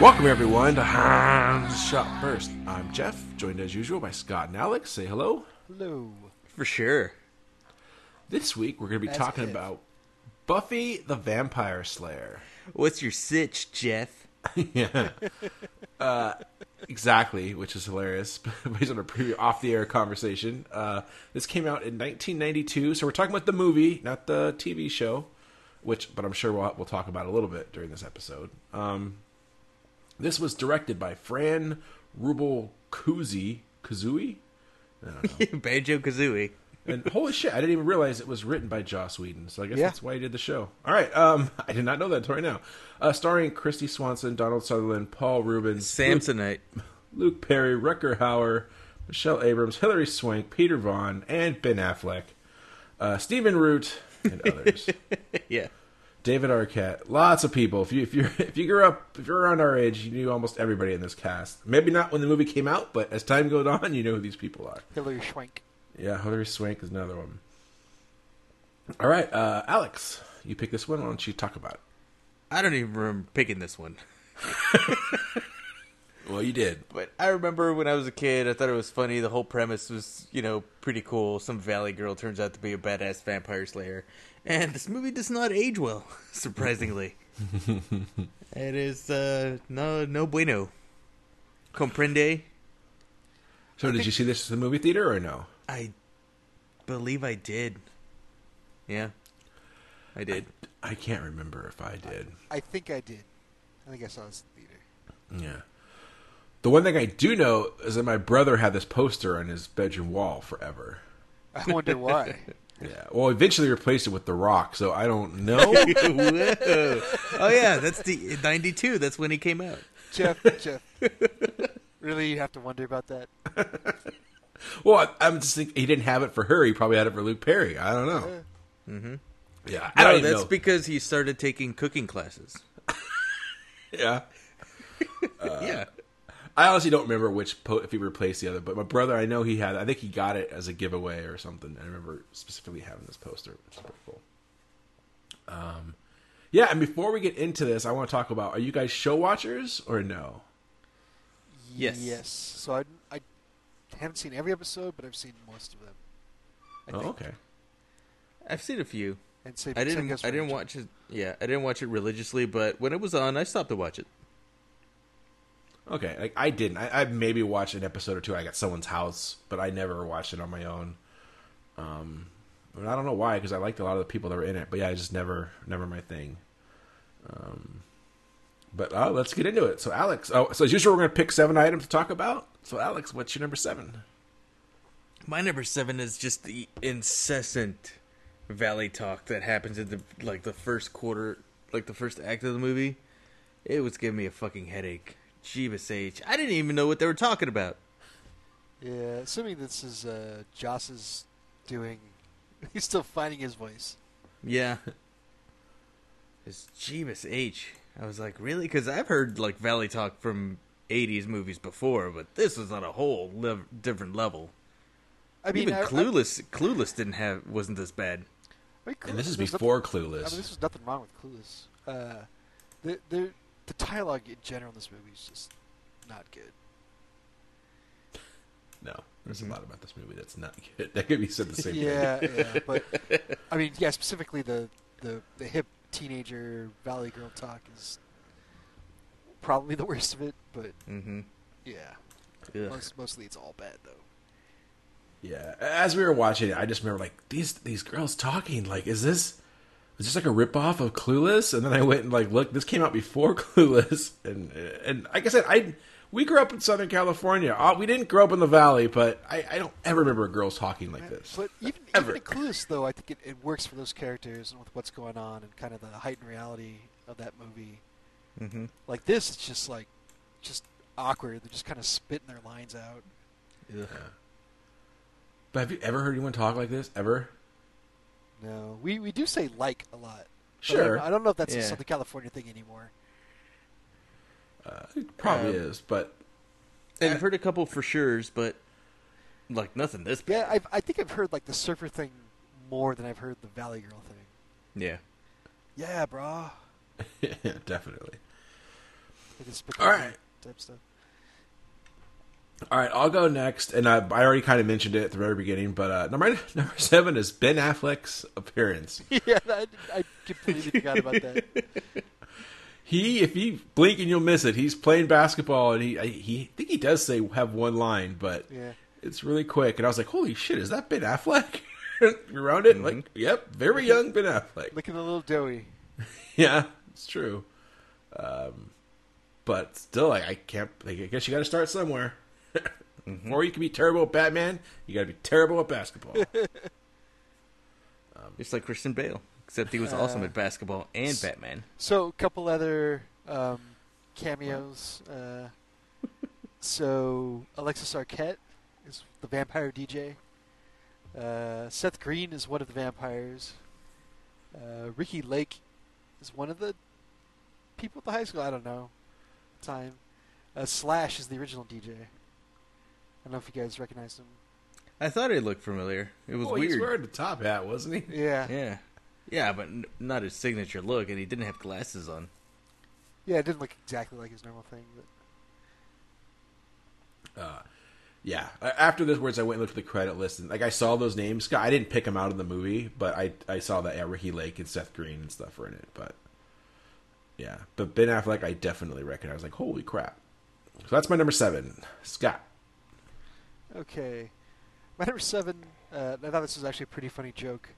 Welcome everyone to Hans Shot First. I'm Jeff, joined as usual by Scott and Alex. Say hello. Hello. For sure. This week we're going to be As talking if. about Buffy the Vampire Slayer. What's your sitch, Jeff? yeah, uh, exactly, which is hilarious based on a previous off-the-air conversation. Uh, this came out in 1992, so we're talking about the movie, not the TV show, which, but I'm sure we'll we'll talk about a little bit during this episode. Um, this was directed by Fran Rubel Kuzui. Kazooie? Banjo Kazooie. And holy shit, I didn't even realize it was written by Joss Whedon. So I guess Yeah. that's why he did the show. All right, um, I did not know that until right now. Uh, starring Christy Swanson, Donald Sutherland, Paul Reubens, Samsonite. Luke, Luke Perry, Rutger Hauer, Michelle Abrams, Hilary Swank, Peter Vaughn, and Ben Affleck, uh, Stephen Root, and others. yeah. David Arquette, lots of people. If you if you if you grew up if you're around our age, you knew almost everybody in this cast. Maybe not when the movie came out, but as time goes on, you know who these people are. Hilary Swank. Yeah, Hilary Swank is another one. All right, uh, Alex, you pick this one. Why don't you talk about it? I don't even remember picking this one. Well, you did. But I remember when I was a kid, I thought it was funny. The whole premise was, you know, pretty cool. Some valley girl turns out to be a badass vampire slayer. And this movie does not age well, surprisingly. it is, uh, no, no bueno. Comprende? So, did you see this in the movie theater or no? I believe I did. Yeah. I did. I can't remember if I did. I think I did. I think I saw this in the theater. Yeah. The one thing I do know is that my brother had this poster on his bedroom wall forever. I wonder why. Yeah. Well, eventually replaced it with The Rock, so I don't know. Oh yeah, that's the '92. That's when he came out. Jeff, Jeff. Really, you have to wonder about that? well, I- I'm just thinking he didn't have it for her. He probably had it for Luke Perry. I don't know. Mm-hmm. Yeah. I No, don't even that's know. because he started taking cooking classes. yeah. yeah, I honestly don't remember which po- if he replaced the other, but my brother, I know he had. I think he got it as a giveaway or something. I remember specifically having this poster, which is pretty cool. Um, yeah, and before we get into this, I want to talk about: Are you guys show watchers or no? Yes. Yes. So I, I haven't seen every episode, but I've seen most of them. I Oh, think. okay. I've seen a few. And same, I didn't. I didn't watch it. Yeah, I didn't watch it religiously, but when it was on, I stopped to watch it. Okay, like I didn't. I, I maybe watched an episode or two. I got someone's house, but I never watched it on my own. Um, and I don't know why, because I liked a lot of the people that were in it. But yeah, I just never, never my thing. Um, but uh, let's get into it. So Alex, oh, so as usual, we're to pick seven items to talk about. So Alex, what's your number seven? My number seven is just the incessant valley talk that happens in the like the first quarter, like the first act of the movie. It was giving me a fucking headache. Jeebus H. I didn't even know what they were talking about. Yeah, assuming this is uh, Joss's doing. He's still finding his voice. Yeah. It's Jeebus H. I was like, really? Because I've heard like Valley Talk from '80s movies before, but this was on a whole lev- different level. I mean, Even I, I- Clueless, Clueless didn't have wasn't this bad. I mean, And this is before Nothing, I Clueless. mean, there's nothing wrong with Clueless. Uh, the the the dialogue in general in this movie is just not good. No, there's a lot about this movie that's not good. That could be said the same yeah, thing. yeah, but I mean, yeah, specifically the the the hip teenager Valley Girl talk is probably the worst of it. But Mm-hmm. yeah, most, mostly it's all bad though. Yeah, as we were watching it, I just remember like these these girls talking. Like, is this is this like a ripoff of Clueless? And then I went and like look, This came out before Clueless, and and like I said, I we grew up in Southern California. Uh, we didn't grow up in the Valley, but I, I don't ever remember girls talking like this. But even Ever. even in Clueless though, I think it, it works for those characters and with what's going on and kind of the heightened reality of that movie. Mm-hmm. Like this, it's just like just awkward. They're just kind of spitting their lines out. Ugh. But have you ever heard anyone talk like this? Ever? No, we we do say like a lot. But I Sure. don't- I don't know if that's a Southern California thing anymore. Uh, it probably Um, is, but and I've heard a couple for sure's, but like nothing this bad. Yeah, I've, I think I've heard like the surfer thing more than I've heard the Valley Girl thing. Yeah. Yeah, brah. yeah, definitely. All right. type stuff. All right, I'll go next, and I, I already kind of mentioned it at the very beginning, but uh, number number seven is Ben Affleck's appearance. yeah, I, I completely forgot about that. He, if you blink and you'll miss it, he's playing basketball, and he, I, he, I think he does say have one line, but Yeah. it's really quick, and I was like, holy shit, is that Ben Affleck? Around it, like, yep, very young Ben Affleck. Looking a little doughy. Yeah, it's true. Um, but still, like, I can't. Like, I guess you got to start somewhere. Or you can be terrible at Batman. You got to be terrible at basketball. Just like Christian Bale, except he was awesome at basketball and Batman. So, a couple other um, cameos. Uh, so, Alexis Arquette is the vampire DJ. Uh, Seth Green is one of the vampires. Uh, Ricki Lake is one of the people at the high school. I don't know. Time. Uh, Slash is the original DJ. I don't know if you guys recognize him. I thought he looked familiar. It was oh, he's weird. wearing the top hat, wasn't he? Yeah. Yeah. Yeah, but n- not his signature look, and he didn't have glasses on. Yeah, it didn't look exactly like his normal thing, but Uh, yeah. After this words, I went and looked at the credit list, and like I saw those names. Scott, I didn't pick them out of the movie, but I I saw that yeah, Ricki Lake and Seth Green and stuff were in it. But yeah, but Ben Affleck, I definitely recognize. I was like, holy crap! So that's my number seven, Scott. Okay. My number seven, uh, I thought this was actually a pretty funny joke,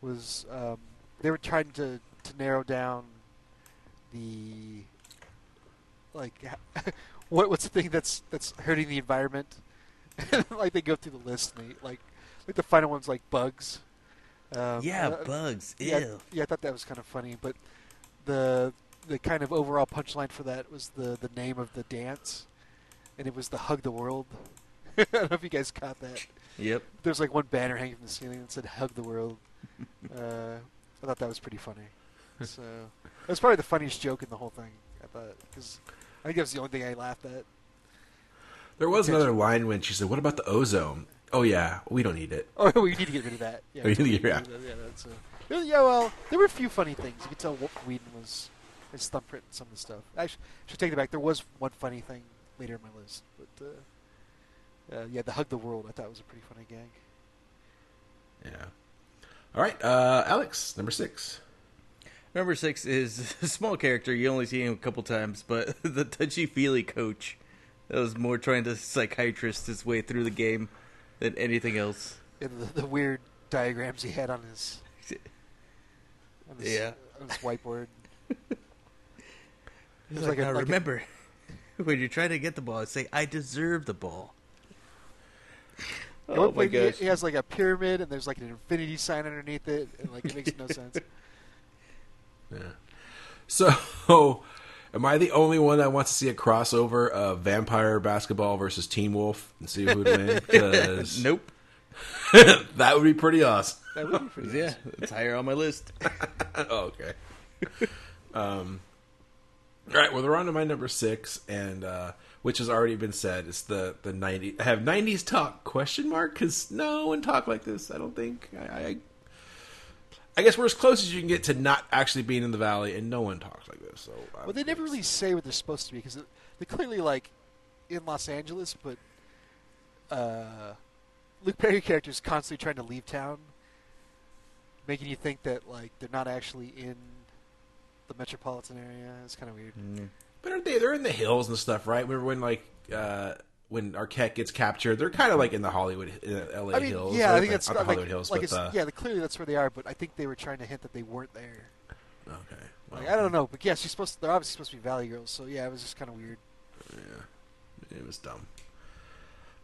was um, they were trying to, to narrow down the like what what's the thing that's that's hurting the environment. like they go through the list and they like like the final one's like bugs. Um, yeah, uh, bugs. Ew. yeah, yeah, I thought that was kind of funny, but the the kind of overall punchline for that was the the name of the dance, and it was the hug the world. I don't know if you guys caught that. Yep. There's like one banner hanging from the ceiling that said "Hug the World." uh, I thought that was pretty funny. So that was probably the funniest joke in the whole thing. I thought because I think that was the only thing I laughed at. There was another line when she said, "What about the ozone?" Oh yeah, we don't need it. Oh, we need to get rid of that. Yeah, Oh, you need to get- yeah. rid of that. yeah, that's a, yeah, well, there were a few funny things. You could tell Whedon was his thumbprint in some of the stuff. I sh- should take it back. There was one funny thing later in my list, but uh, uh, yeah, the hug the world I thought was a pretty funny gag. Yeah. All right, uh, Alex, number six. Number six is a small character. You only see him a couple times, but the touchy feely coach. That was more trying to psychiatrist his way through the game than anything else. And the, the weird diagrams he had on his, on his, Yeah. on his whiteboard. He's like, like a- now like a- remember, when you're trying to get the ball, say, I deserve the ball. At Oh my point, he- He has like a pyramid, and there's like an infinity sign underneath it, and like it makes no sense. Yeah. So, am I the only one that wants to see a crossover of vampire basketball versus Teen Wolf and see who'd win? 'Cause Nope. that would be pretty awesome. That would be pretty. Yeah, it's higher on my list. oh, okay. um, all right. Well, they're on to my number six, and uh, which has already been said. It's the the ninety. I have nineties talk question mark because no one talk like this. I don't think. I, I I guess we're as close as you can get to not actually being in the valley, and no one talks like this. So uh, Well, they never really say what they're supposed to be because they're clearly like in Los Angeles, but uh, Luke Perry character is constantly trying to leave town, making you think that like they're not actually in the metropolitan area. It's kind of weird. But aren't they? They're in the hills and stuff, right? Remember when like uh, when Arquette gets captured? They're kind of like in the Hollywood, uh, L.A. I mean, hills. yeah. I think that's not the like, Hollywood hills, like but uh, yeah, clearly that's where they are. But I think they were trying to hint that they weren't there. Okay, Like I don't know, but yeah, she's supposed. To, they're obviously supposed to be Valley Girls, so yeah, it was just kind of weird. Yeah, it was dumb.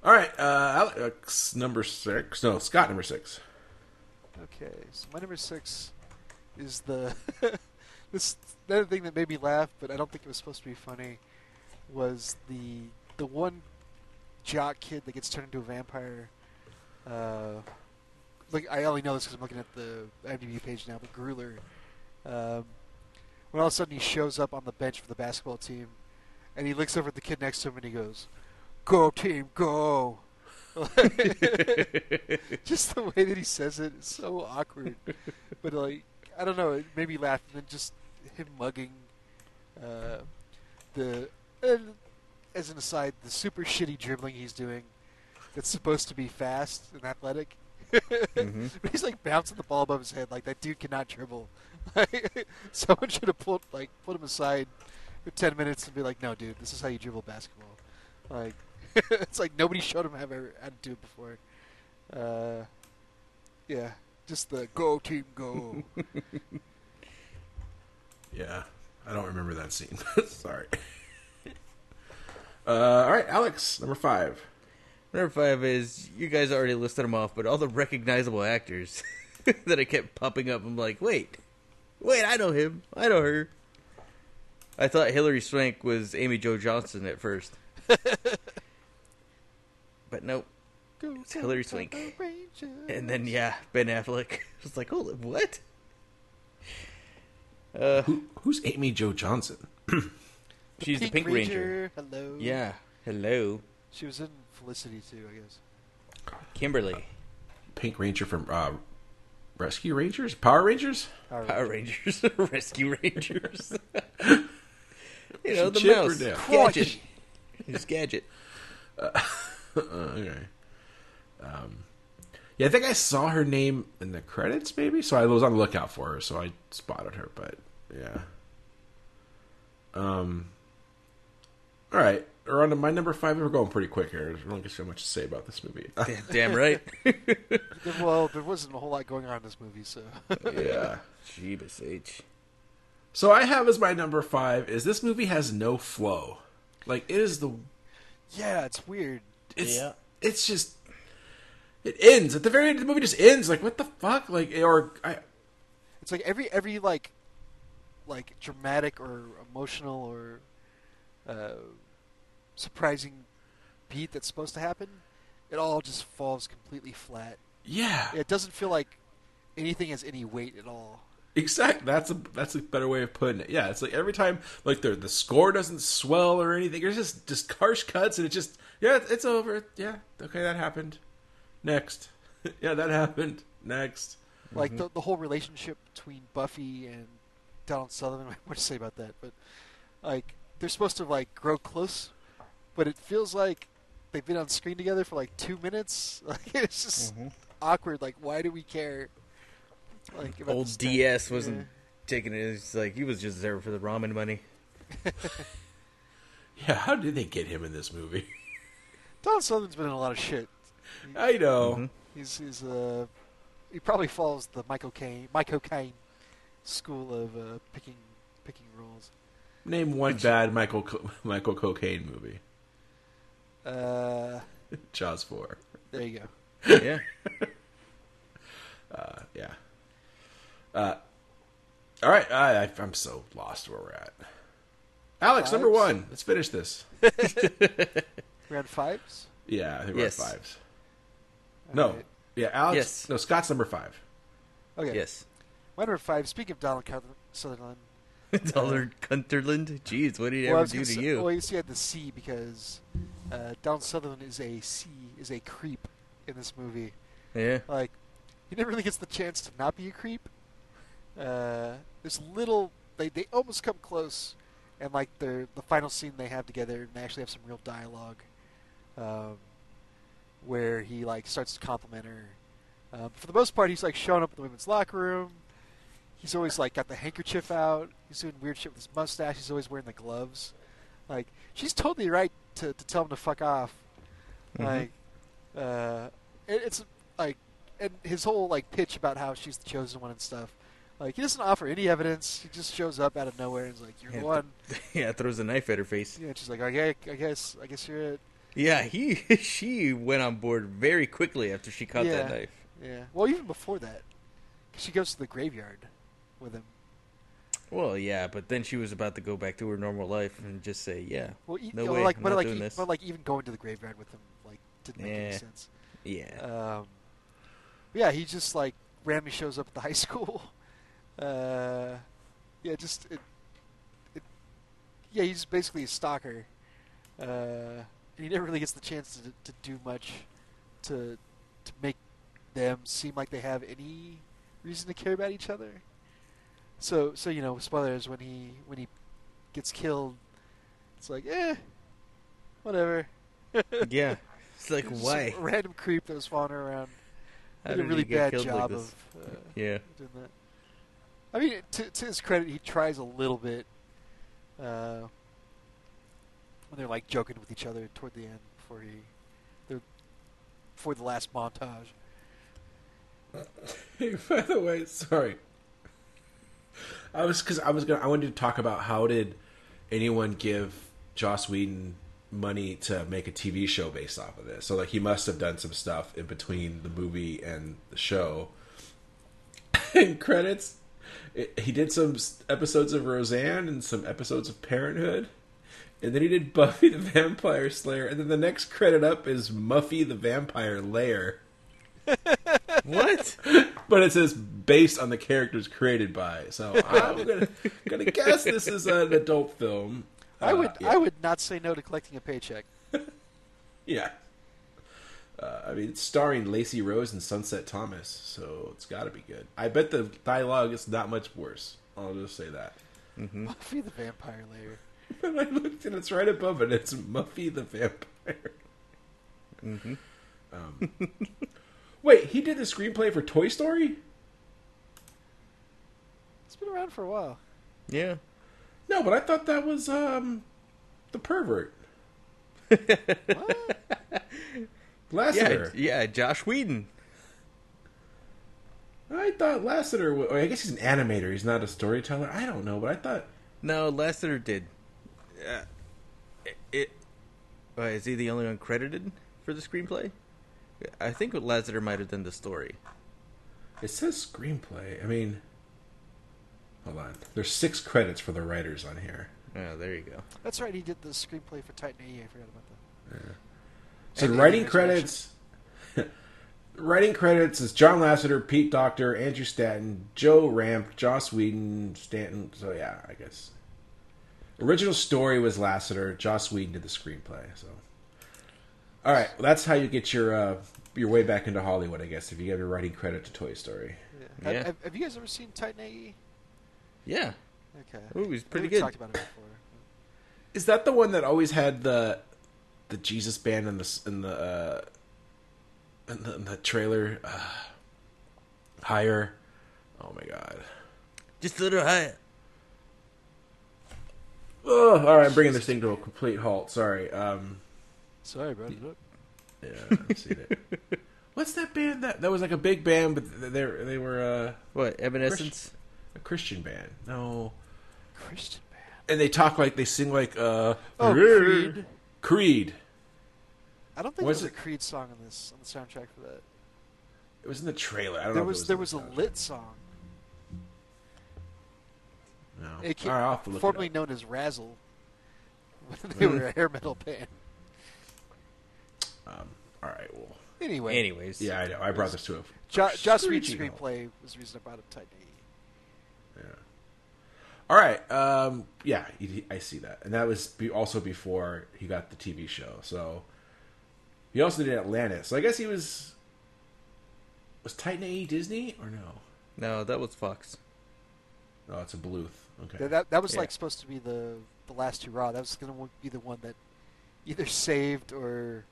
All right, uh, Alex number six. No, Scott number six. Okay, so my number six is the this the other thing that made me laugh, but I don't think it was supposed to be funny. Was the the one jock kid that gets turned into a vampire Uh, like I only know this because I'm looking at the IMDb page now. But Gruler, um, when all of a sudden he shows up on the bench for the basketball team, and he looks over at the kid next to him and he goes, "Go team, go!" just the way that he says it is so awkward. But like, I don't know, it made me laugh. And then just him mugging uh, the, and as an aside, the super shitty dribbling he's doing. That's supposed to be fast and athletic. Mhm. But he's like bouncing the ball above his head. Like that dude cannot dribble. Someone should have pulled like put him aside for ten minutes and be like, "No, dude, this is how you dribble basketball." Like it's like nobody showed him how to how to do it before. Uh, yeah, just the go team go. Yeah, I don't remember that scene. Sorry. Uh, all right, Alex, number five. Number five is you guys already listed them off, but all the recognizable actors that I kept popping up. I'm like, wait, wait, I know him, I know her. I thought Hilary Swank was Amy Jo Johnson at first, but nope. Go It's Hilary Swank. And then yeah, Ben Affleck. I was like, hold on, what? Uh, Who, who's Amy Jo Johnson? she's the Pink Ranger. Hello. Yeah, hello, She was in Felicity too, I guess. Kimberly, Pink Ranger from uh, Rescue Rangers, Power Rangers. Power Power Rangers, Rescue Rangers. you know the Chip or mouse, Dale? gadget. Crikey. He's gadget. Uh, okay. Um, yeah, I think I saw her name in the credits, maybe. So I was on the lookout for her, so I spotted her. But yeah. Um. All right, we're on to my number five. We're going pretty quick here. I don't get so much to say about this movie. Damn- Damn right. Well, there wasn't a whole lot going on in this movie, so yeah. Jeebus H. So I have as my number five is this movie has no flow. Like it is the yeah, it's weird. it's Yeah. it's just it ends at the very end. The movie just ends. Like what the fuck? Like or I It's like every every like like dramatic or emotional or uh, surprising beat that's supposed to happen, it all just falls completely flat. yeah It doesn't feel like anything has any weight at all. exact. That's a that's a better way of putting it. Yeah, it's like every time like the the score doesn't swell or anything. There's just just harsh cuts and it just yeah it's over. Yeah okay that happened. Next yeah that happened. Next Like mhm. the the whole relationship between Buffy and Donald Sutherland. What to say about that? But like they're supposed to like grow close, but it feels like they've been on screen together for like two minutes. Like it's just mm-hmm. awkward. Like why do we care? Like about Old? DS wasn't Yeah. taking it. It's like he was just there for the ramen money. yeah how did they get him in this movie? Donald Sutherland's been in a lot of shit. He- I know. Mhm. He's he's uh he probably follows the Michael Caine Michael Caine school of uh, picking picking roles. Name one bad Michael Co- Michael Cocaine movie. Uh, Jaws four. there you go. Yeah. Uh, yeah. Uh, all right. I, I, I'm so lost where we're at. Alex, number one. Let's finish this. Round fives. Yeah, I think we're at fives. No. Alright. Yeah, Alex. Yes. No, Scott's number five. Okay. Yes. My number five. Speaking of Donald Cuther- Sutherland, Dollar Cunterland. Jeez, what did he well, ever do gonna say- you? Well, you see, I had the C because uh, Donald Sutherland is a C is a creep in this movie. yeah. Like, he never really gets the chance to not be a creep. Uh, there's little they they almost come close, and like the the final scene they have together, and they actually have some real dialogue, um, where he like starts to compliment her. Um, for the most part, he's like showing up in the women's locker room. He's always like got the handkerchief out. He's doing weird shit with his mustache. He's always wearing the gloves. Like she's totally right to to tell him to fuck off. Mhm. Like, uh, it, it's like, and his whole like pitch about how she's the chosen one and stuff. Like he doesn't offer any evidence. He just shows up out of nowhere and is like, "You're Yeah, the one." yeah, throws a knife at her face. Yeah, she's like, "Okay, I guess, I guess you're it." Yeah, he she went on board very quickly after she caught that knife. Yeah. Well, even before that, she goes to the graveyard with him. Well, yeah, but then she was about to go back to her normal life and just say, "Yeah, Well, e- No way, like, I'm but not like, doing e- this. but like, even going to the graveyard with him, like, didn't make any sense. Yeah. Um, yeah, he just like randomly shows up at the high school. Uh, yeah, just it, it, yeah, he's basically a stalker, uh, and he never really gets the chance to to do much to to make them seem like they have any reason to care about each other. So so you know, spoilers when he when he gets killed, it's like eh, whatever. yeah. It's like why? Random creep that was following around. How Did a really bad killed like job of uh, Yeah. doing that. I mean, to, to his credit, he tries a little bit uh, when they're like joking with each other toward the end before he, the, before the last montage. Hey, by the way, sorry. I was because I was gonna. I wanted to talk about how did anyone give Joss Whedon money to make a TV show based off of this? So like he must have done some stuff in between the movie and the show. in credits, it, he did some episodes of Roseanne and some episodes of Parenthood. And then he did Buffy the Vampire Slayer, and then the next credit up is Muffy the Vampire Lair What? but it says based on the characters created by. So I'm gonna, gonna guess this is an adult film. I Uh, would yeah. I would not say no to collecting a paycheck. yeah. Uh, I mean, it's starring Lacey Rose and Sunset Thomas, so it's got to be good. I bet the dialogue is not much worse. I'll just say that. Buffy the Vampire Layer. And I looked, and it's right above it. It's Muffy the Vampire. Mhm. Um, wait, he did the screenplay for Toy Story? It's been around for a while. Yeah. No, but I thought that was um, the pervert. What? Yeah. Lasseter. Yeah. Josh Whedon. I thought Lasseter. wa- I guess he's an animator. He's not a storyteller. I don't know, but I thought. No, Lasseter did. Uh, it. it uh, is he the only one credited for the screenplay? I think Lasseter might have done the story. It says screenplay. I mean, hold on. There's six credits for the writers on here. Oh, there you go. That's right. He did the screenplay for Titan AE. I forgot about that. Yeah. So And writing credits. writing credits is John Lasseter, Pete Docter, Andrew Stanton, Joe Ranft, Joss Whedon, Stanton. So yeah, I guess. Original story was Lasseter. Joss Whedon did the screenplay. So, all right, well, that's how you get your uh, your way back into Hollywood, I guess. If you give your writing credit to Toy Story. Yeah. Yeah. Have, have, have you guys ever seen Titan AE? Yeah. Okay. Ooh, he's pretty think we good. talked about it before. Is that the one that always had the the Jesus band in the in the uh, in the, in the trailer? Uh, higher. Oh my god. Just a little higher. Oh, all right, I'm bringing this thing to a complete halt. Sorry. Um, Sorry, brought it yeah, I've seen it. What's that band that that was like a big band, but they they were uh, What? Evanescence? a Christian band? No, Christian band. and they talk like they sing like uh, Oh, Creed. Creed. I don't think Was there was it- a Creed song on this on the soundtrack for that. It was in the trailer. I don't There know. if it was there was the a soundtrack. lit song, No. it ca- all right, I'll have to look it formerly up. known as Razzle. when they were a hair metal band. Um, all right. Well. Anyway, Anyways. Yeah, I know. I brought this to a jo- Joss Whedon's screenplay was the reason I brought up Titan AE. Yeah. All right. Um, yeah, I see that, and that was be- also before he got the TV show. So he also did Atlantis. So I guess he was was Titan AE Disney or no? No, that was Fox. No, it's a Bluth. Okay. That, that that was Yeah. like supposed to be the the last two Raw. That was going to be the one that either saved or,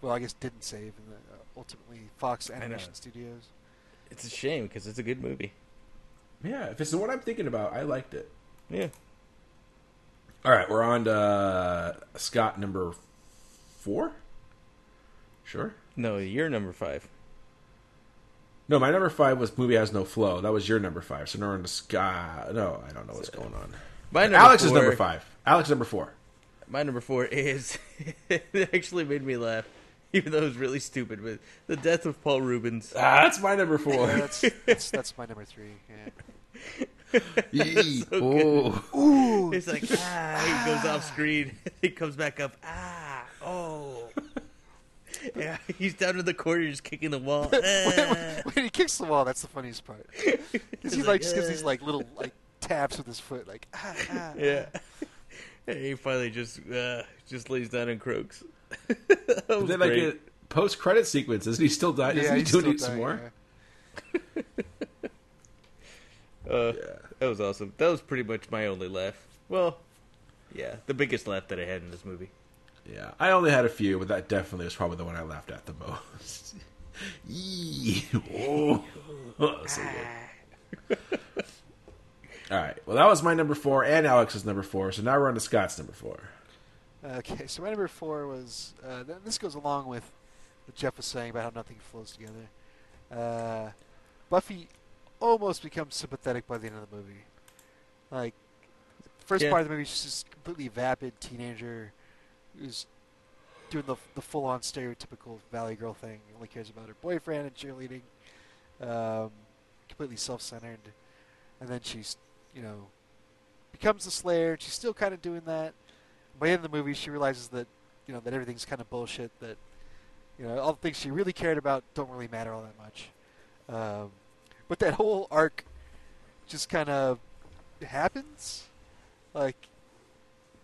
well, I guess didn't save, and then, uh, ultimately Fox know. Animation Studios. It's a shame because it's a good movie. yeah, if it's the one I'm thinking about, I liked it. Yeah. All right, we're on to uh, Scott number four. Sure. No, you're number five. No, my number five was movie has no flow. That was your number five. So now we're on. No, I don't know what's going on. My number Alex is number five. Alex number four. My number four is it actually made me laugh, even though it was really stupid. But the death of Paul Reubens. Ah, that's my number four. Yeah, that's, that's that's my number three. Yeah. oh. It's like ah, he goes off screen, he comes back up. Ah. yeah, he's down in the corner just kicking the wall. when he kicks the wall, that's the funniest part. Because he like like, just gives these "Uh." like little like taps with his foot, like ah, ah, yeah. And he finally just uh, just lays down and croaks. that was then like a post credit sequence. Isn't he still dying? ah. Isn't he he's doing still some more? yeah. Uh, Yeah. That was awesome. That was pretty much my only laugh. Well, yeah, the biggest laugh that I had in this movie. Yeah, I only had a few, but that definitely was probably the one I laughed at the most. Yee. oh, so good. All right, well, that was my number four and Alex's number four. So now we're on to Scott's number four. Okay, so my number four was uh, th- this goes along with what Jeff was saying about how nothing flows together. Uh, Buffy almost becomes sympathetic by the end of the movie. Like, first Yeah. part of the movie, she's just completely vapid teenager who's doing the the full on stereotypical Valley Girl thing. Only cares about her boyfriend and cheerleading. Um, completely self centered, and then she's you know becomes the Slayer. She's still kind of doing that by the end of the movie, she realizes that you know that everything's kind of bullshit. That you know all the things she really cared about don't really matter all that much. Um, but that whole arc just kind of happens. Like,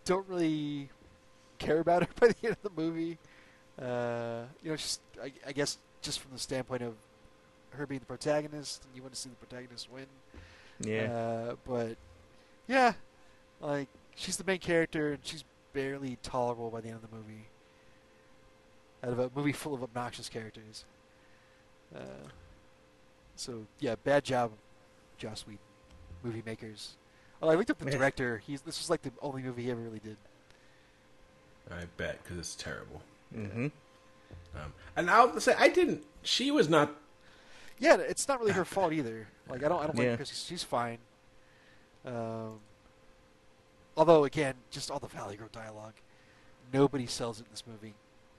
don't really care about her by the end of the movie. Uh, you know, just I, I guess just from the standpoint of her being the protagonist, and you want to see the protagonist win. Yeah. Uh, but yeah, like she's the main character, and she's barely tolerable by the end of the movie. Out of a movie full of obnoxious characters. Uh, so yeah, bad job, Joss Whedon, movie makers. Oh, I looked up the director. He's this was like the only movie he ever really did. I bet because it's terrible. mm-hmm. Um, and I'll say I didn't. She was not. Yeah, it's not really her fault either. Like I don't, I don't Yeah. like Chrissy. She's fine. Um, although again, just all the Valley Girl dialogue, nobody sells it in this movie,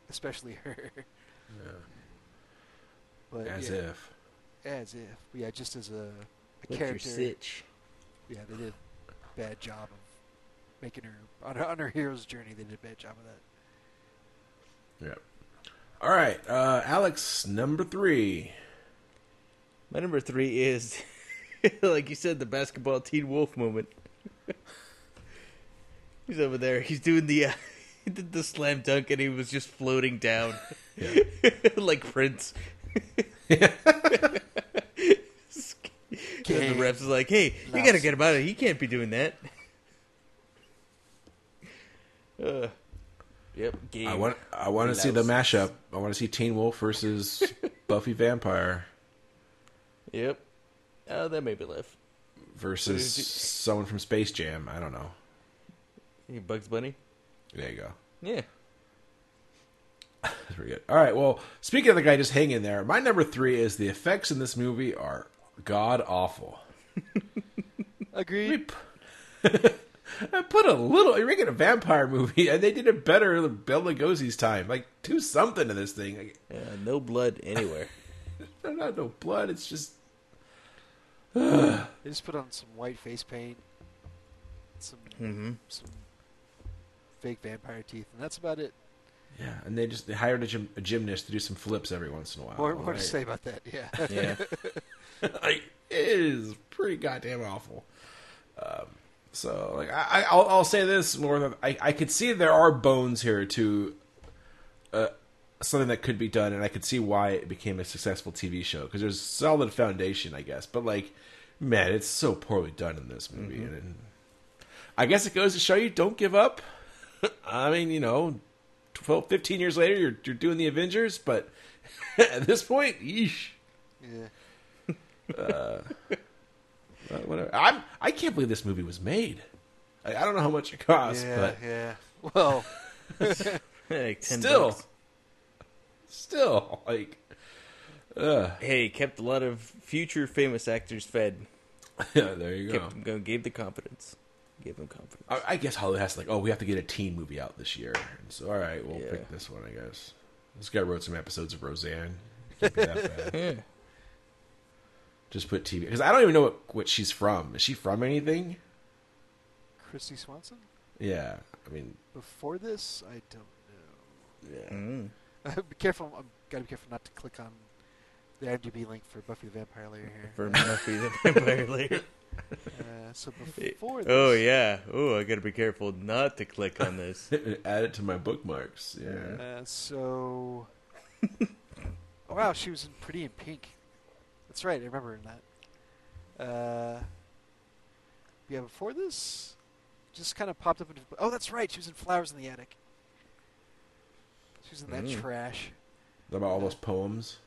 especially her. But As yeah, if. as if, yeah, just as a, a What's your character. sitch? Yeah, they did a bad job of making her on her on her hero's journey. They did a bad job of that. Yeah. All right, uh, Alex, number three. My number three is, like you said, the basketball Teen Wolf moment. he's over there. He's doing the uh, he did the slam dunk, and he was just floating down like Prince. and the refs is like, "Hey, you gotta get him out of here. He can't be doing that." Uh, yep. Game. I want. I want to see the mashup. I want to see Teen Wolf versus Buffy Vampire Yep. Oh, that made me laugh. versus someone from Space Jam. I don't know. Hey, Bugs Bunny. There you go. Yeah. That's pretty good. All right. Well, speaking of the guy just hanging there, my number three is the effects in this movie are god awful. Agreed. I put a little. You're making a vampire movie, and they did it better than Bela Lugosi's time. Like, do something to this thing. Like, Uh, no blood anywhere. there's not no blood. It's just They just put on some white face paint, some mm-hmm. some fake vampire teeth, and that's about it. yeah. And they just they hired a, gym, a gymnast to do some flips every once in a while. More, more to say about that? Yeah. Yeah. like it is pretty goddamn awful. Um, so like I, I- I'll, I'll say this more than I, I could see there are bones here to uh, something that could be done, and I could see why it became a successful TV show because there's solid foundation, I guess. But like, man, it's so poorly done in this movie, and, and I guess it goes to show you don't give up. I mean, you know, 12, 15 years later, you're you're doing the Avengers, but at this point, yeesh. yeah. Uh, whatever. I'm. I can't believe this movie was made. I, I don't know how much it cost, yeah, but yeah. Well, like 10 still, bucks. still, like, uh, Hey, kept a lot of future famous actors fed. yeah. There you go. Kept them going, gave the confidence. Gave them confidence. I, I guess Hollywood has to like, oh, we have to get a teen movie out this year. And so, all right, we'll Yeah. pick this one, I guess. This guy wrote some episodes of Roseanne. Can't be that bad. Yeah. Just put TV because I don't even know what, what she's from. Is she from anything? Christy Swanson. Yeah, I mean, Before this, I don't know. yeah. Mm. be careful. I'm gotta be careful not to click on the IMDb link for Buffy the Vampire Slayer here. For Buffy the Vampire Slayer. Uh, so before this, Oh yeah. Oh, I gotta be careful not to click on this. Add it to my bookmarks. Yeah. Uh, so, oh, wow, she was in Pretty in Pink. That's right, I remember that. Uh, yeah, before this, just kind of popped up. Into, oh, that's right, she was in Flowers in the Attic. She was in that Mm. trash. About all those poems.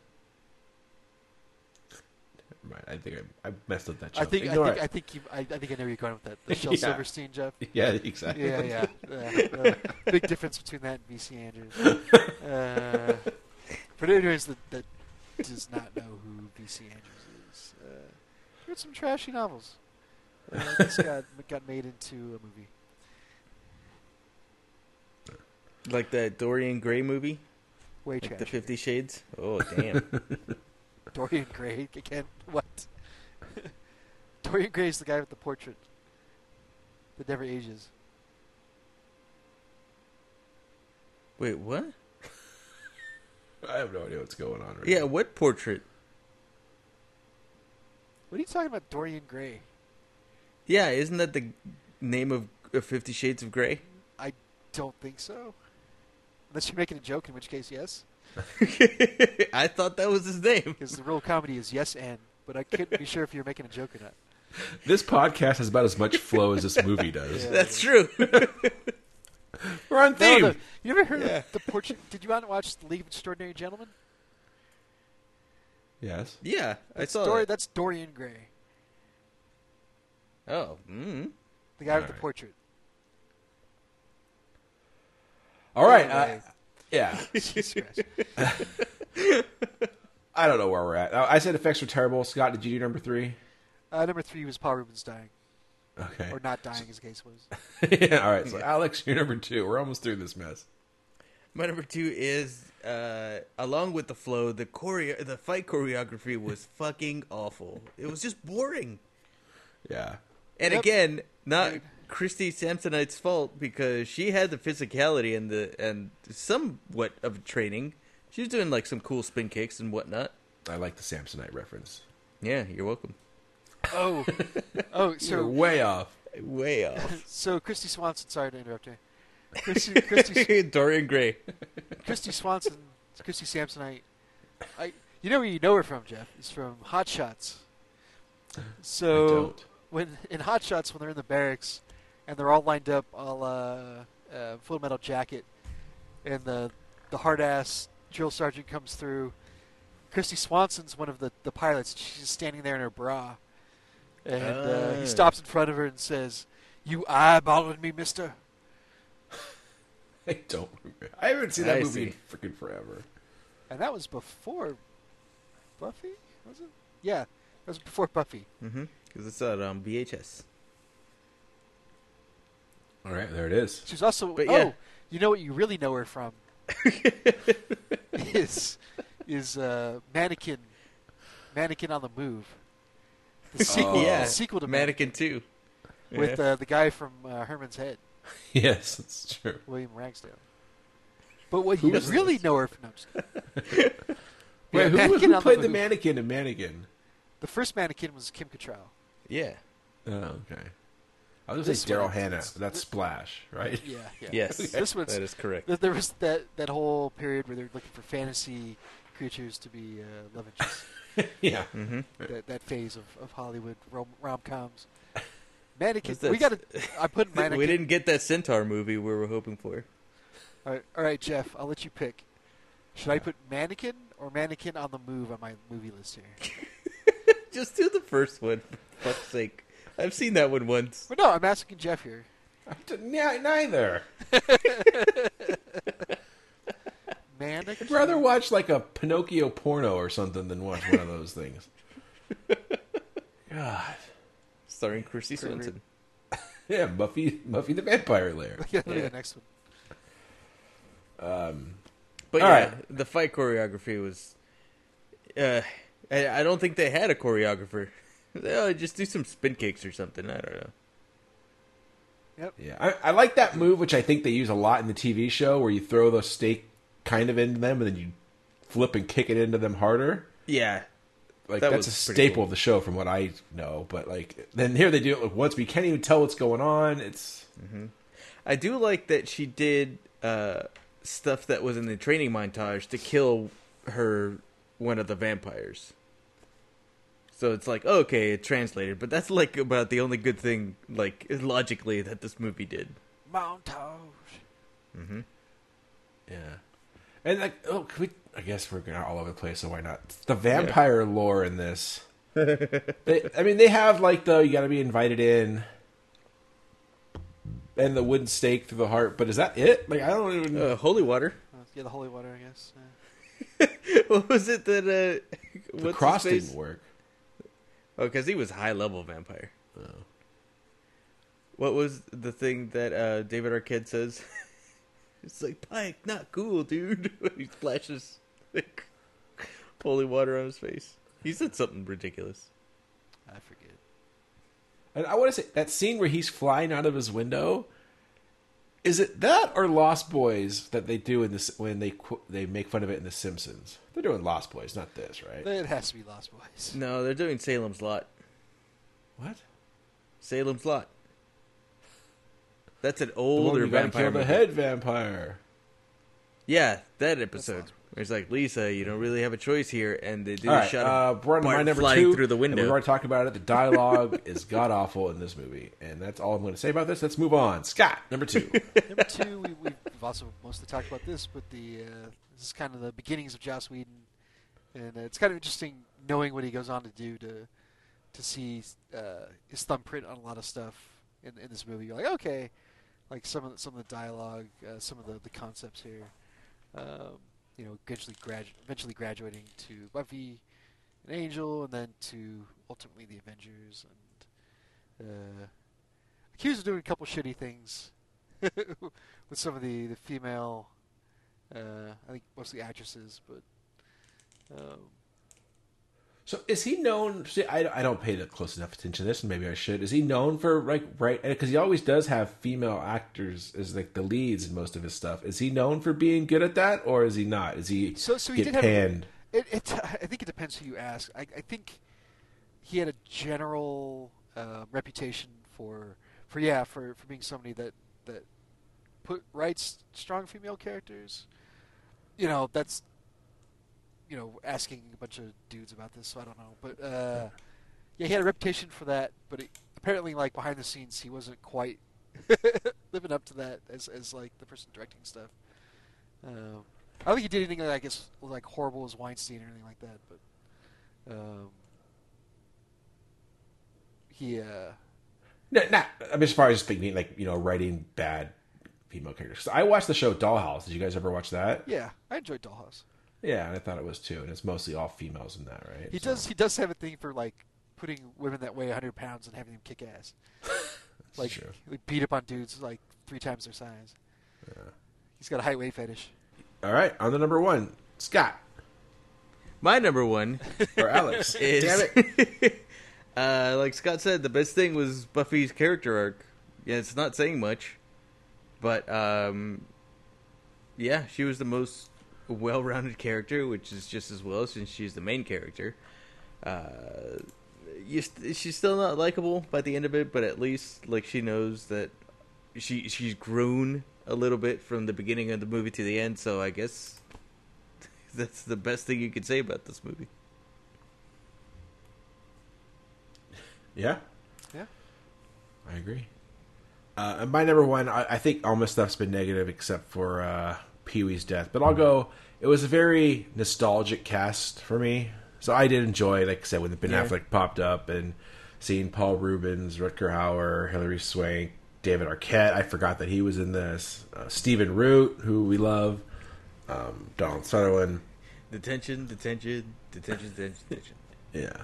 Never mind. I think I, I messed up that. I Chunk. think I think it. I think you, I, I think I know where you're going with that. The Shel Yeah. Silverstein, Jeff. yeah, exactly. Yeah, yeah. Uh, big difference between that and VC Andrews. Uh, for that, that does not know who VC Andrews is, uh, he wrote some trashy novels. Uh, this got got made into a movie. Like that Dorian Gray movie, Way like trashy. the Fifty Shades. Oh damn. Dorian Gray again. What? Dorian Gray is the guy with the portrait that never ages. Wait, what? I have no idea what's going on right Yeah, now. what portrait? What are you talking about, Dorian Gray? Yeah, isn't that the name of uh, Fifty Shades of Grey? I don't think so. Unless you're making a joke, in which case, yes. I thought that was his name. Because the real comedy is yes and, but I couldn't be sure if you're making a joke or not. This podcast has about as much flow as this movie does. Yeah. That's true. We're on No, theme. no, you ever heard Yeah. of the portrait? Did you want to watch The League of Extraordinary Gentlemen? Yes. yeah, I That's saw Dor- that. That's Dorian Gray, Oh, mm. the guy with the Alright. portrait. All right. Anyway. Uh, yeah. Jesus Christ. I don't know where we're at. Uh, I said effects were terrible. Scott, did you do number three? Uh, number three was Paul Reubens dying, Okay. or not dying, as the case was. Yeah, all right. So Alex, you're number two. We're almost through this mess. My number two is, uh, along with the flow, the choreo- the fight choreography was fucking awful. It was just boring. Yeah. And Yep. again, not Christy Samsonite's fault because she had the physicality and the and somewhat of training. She was doing like some cool spin kicks and whatnot. I like the Samsonite reference. Yeah, you're welcome. Oh, oh, You're so way off. Way off. so Christy Swanson. Sorry to interrupt you. Christy, Christy, Dorian Gray. Christy Swanson, Christy Samsonite. I, you know where you know her from, Jeff? It's from Hot Shots. So when in Hot Shots, when they're in the barracks and they're all lined up, all uh, uh, Full Metal Jacket, and the the hard ass drill sergeant comes through. Christy Swanson's one of the the pilots. She's standing there in her bra, and uh, he stops in front of her and says, "You eyeballing me, Mister?" I don't remember. I haven't seen that I movie in freaking forever. And that was before Buffy, was it? Yeah, that was before Buffy. Mm-hmm. Because it's out on VHS. All right, there it is. She's also. But oh, yeah. you know what you really know her from is is uh, mannequin, mannequin on the move. The sequel, Oh. yeah, the sequel to Mannequin Two. with Yeah. uh, the guy from uh, Herman's Head, Yes, that's true. William Ragsdale. But what Who you really this? know her from? No, I'm just kidding. Wait, Yeah, who, Mannequin who played the Move. mannequin in Mannequin? The first mannequin was Kim Cattrall. yeah. Oh, okay. I was going to say Daryl one- Hannah. That's Splash, right? Yeah, yeah. Yes. This one's that is correct. There- There was that, that whole period where they're looking for fantasy creatures to be uh, love interests. yeah. Mm-hmm. that, that phase of, of Hollywood rom rom coms. Mannequin. We got to. I put mannequin. We didn't get that Centaur movie we were hoping for. All right, all right, Jeff. I'll let you pick. Should I put mannequin or mannequin on the move on my movie list here? Just do the first one, for fuck's sake. I've seen that one once. But no, I'm asking Jeff here. Neither. Mannequin. I'd rather watch like a Pinocchio porno or something than watch one of those things. God. Starring Christy Great, great. Yeah, Buffy, Buffy the Vampire Lair. yeah, look at Yeah. the next one. Um, But All yeah, right. the fight choreography was. Uh, I, I don't think they had a choreographer. Oh, just do some spin kicks or something. I don't know. Yep. yeah, I, I like that move, which I think they use a lot in the TV show, where you throw the stake kind of into them, and then you flip and kick it into them harder. Yeah, Like That that's a staple cool. of the show, from what I know. But like then here they do it like once, we can't even tell what's going on. It's I do like that she did uh, stuff that was in the training montage to kill her one of the vampires. So it's like okay, it translated, but that's like about the only good thing, like logically, that this movie did. Montage. Mm-hmm. Yeah, and like oh, could we? I guess we're going all over the place, so why not? The vampire lore in this. they, I mean, they have like the you got to be invited in, and the wooden stake through the heart. But is that it? Like I don't even. Uh, holy water. Uh, yeah, the holy water, I guess. Yeah. what was it that uh, the what's cross face? didn't work. Oh, because he was high level vampire. What was the thing that uh, David Arquette says? it's like Pike, not cool, dude. He splashes like, holy water on his face. He said something ridiculous. I forget. And I want to say that scene where he's flying out of his window. Is it that or Lost Boys that they do in this when they they make fun of it in The Simpsons? They're doing Lost Boys, not this, right? It has to be Lost Boys. No, they're doing Salem's Lot. What? Salem's Lot. That's an The one older where gotta vampire. kill the head vampire. Yeah, that episode. Lost Where it's like Lisa, you don't really have a choice here, and they do All a right, shot uh, of we're my number flying two. through the and window. We've already talked about it. The dialogue is god awful in this movie, and that's all I'm going to say about this. Let's move on. Scott, number two. Number two, we, we've also mostly talked about this, but the uh, this is kind of the beginnings of Joss Whedon, and uh, it's kind of interesting knowing what he goes on to do to to see uh, his thumbprint on a lot of stuff in, in this movie. You're like, okay, like some of the, some of the dialogue, uh, some of the, the concepts here. Um, you know, eventually gradu- eventually graduating to Buffy, and Angel, and then to ultimately the Avengers, and uh, accused of doing a couple shitty things with some of the the female, uh, I think mostly actresses, but um, So is he known? See, I, I don't pay the close enough attention to this, and maybe I should. Is he known for like right? Because he always does have female actors as like the leads in most of his stuff. Is he known for being good at that, or is he not? Is he So- so he get did have- panned? it, it I think it depends who you ask. I, I think he had a general uh, reputation for for yeah for, for being somebody that that put writes strong female characters. You know that's you know asking a bunch of dudes about this, so I don't know, but uh, yeah, he had a reputation for that. But it, apparently, like behind the scenes, he wasn't quite living up to that as as like the person directing stuff. Um, I don't think he did anything guess was like horrible as Weinstein or anything like that, but um, he uh, No, not. I mean, as far as speaking, like you know, writing bad female characters. I watched the show Dollhouse. Did you guys ever watch that? yeah, I enjoyed Dollhouse. Yeah, and I thought it was too. And it's mostly all females in that, right? He So- does he does have a thing for like putting women that weigh 100 pounds and having them kick ass, like, true. like beat up on dudes like three times their size. Yeah. He's got a height weight fetish. All right, on the number one, Scott My number one or Alex. is Damn it. uh, like Scott said, the best thing was Buffy's character arc. Yeah, it's not saying much, but um, yeah, she was the most well-rounded character, which is just as well since she's the main character. Uh, you st- she's still not likable by the end of it, but at least like she knows that she she's grown a little bit from the beginning of the movie to the end. So I guess that's the best thing you could say about this movie. Yeah, Yeah. I agree. Uh, my number one, I, I think all my stuff's been negative except for uh, Pee Wee's death. But I'll go. It was a very nostalgic cast for me, so I did enjoy, like I said, when the Ben Yeah. Affleck popped up and seeing Paul Reubens, Rutger Hauer, Hilary Swank, David Arquette. I forgot that he was in this. Uh, Stephen Root, who we love, um, Donald Sutherland. Detention, detention, detention, detention, detention. Yeah.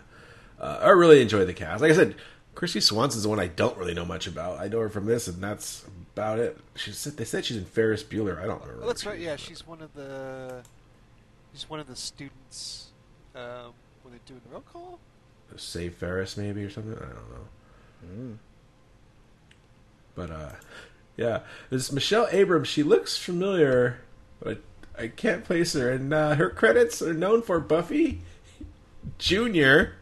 Uh, I really enjoyed the cast. Like I said, Kristy Swanson's the one I don't really know much about. I know her from this, and that's about it. She said they said she's in Ferris Bueller. I don't remember. Oh, that's right. Yeah, is, she's one of the she's one of the students um, when they're doing the roll call. Save Ferris, maybe or something. I don't know. But uh, yeah, this Michelle Abrams. She looks familiar, but I can't place her. And uh, her credits are known for Buffy, Junior,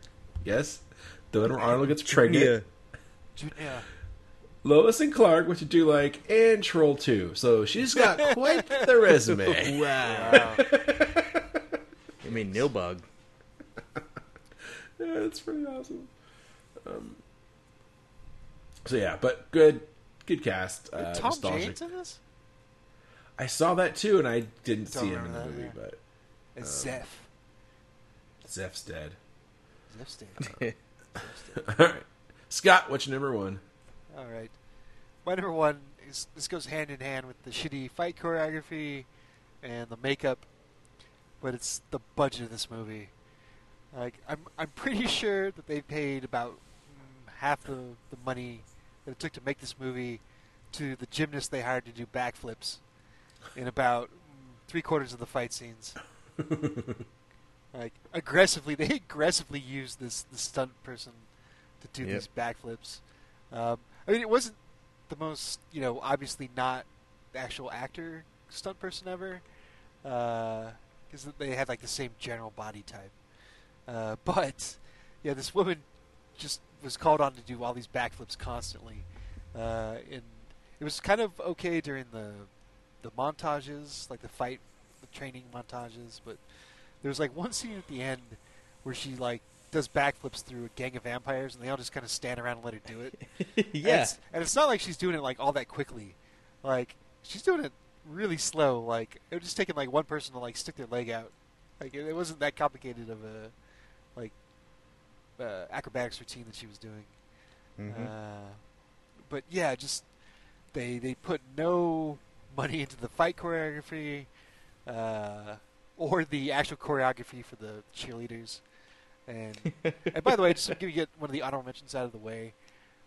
yes, the one where Arnold gets pregnant, Yeah. Lois and Clark, which you do like, and Troll 2. So she's got quite the resume. Wow. I mean, Nilbog. Yeah, it's pretty awesome. Um, so yeah, but good, good cast. Uh, Tom nostalgic. James in this? I saw that too, and I didn't Don't see him in the that, movie, yeah. but Um, Zeph. Zeph's dead. Zeph's dead. All right, Scott, what's your number one? All right. My number one is this goes hand in hand with the shitty fight choreography and the makeup, but it's the budget of this movie. Like I'm, I'm pretty sure that they paid about mm, half the the money that it took to make this movie to the gymnast they hired to do backflips in about mm, three quarters of the fight scenes. like aggressively, they aggressively used this this stunt person to do Yep. these backflips. Um, I mean, it wasn't the most, you know, obviously not actual actor stunt person ever, because they had like the same general body type. Uh, but yeah, this woman just was called on to do all these backflips constantly, uh, and it was kind of okay during the the montages, like the fight, the training montages. But there was like one scene at the end where she like does backflips through a gang of vampires, and they all just kind of stand around and let her do it. And yeah. it's, and it's not like she's doing it like all that quickly. Like she's doing it really slow. Like it was just taking like one person to like stick their leg out. Like it, it wasn't that complicated of a like uh, acrobatics routine that she was doing. Mhm. Uh, but yeah, just they they put no money into the fight choreography uh, or the actual choreography for the cheerleaders. And and by the way, just to give you get one of the honorable mentions out of the way,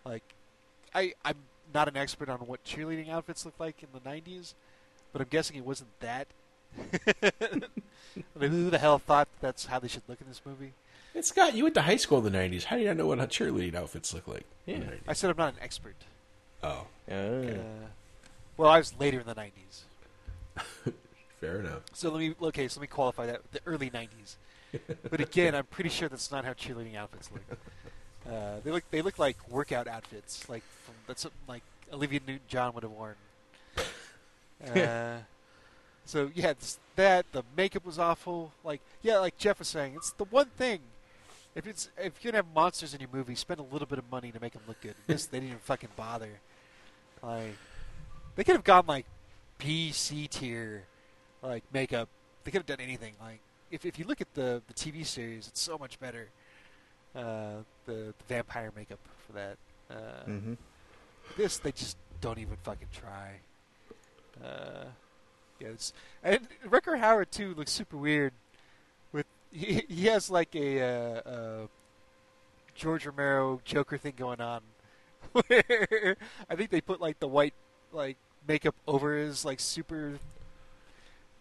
like I I'm not an expert on what cheerleading outfits look like in the '90s, but I'm guessing it wasn't that. I mean, who the hell thought that's how they should look in this movie? And Scott, you went to high school in the '90s. How do you not know what cheerleading outfits look like? Yeah. I said I'm not an expert. Oh, Oh. Uh, well, I was later in the '90s. fair enough. So let me okay. So let me qualify that the early '90s. But again, I'm pretty sure that's not how cheerleading outfits look. Uh, they look they look like workout outfits, like from, that's like Olivia Newton-John would have worn. Uh, so yeah, that the makeup was awful. Like yeah, like Jeff was saying, it's the one thing. If it's if you're gonna have monsters in your movie, spend a little bit of money to make them look good. This they didn't even fucking bother. Like they could have gone like B C tier like makeup. They could have done anything. Like if if you look at the the TV series, it's so much better. Uh, the, the vampire makeup for that. Uh, hmm This they just don't even fucking try. Uh, yeah, it's, and Rutger Hauer too looks super weird. With he, he has like a uh, uh, George Romero Joker thing going on, where I think they put like the white like makeup over his like super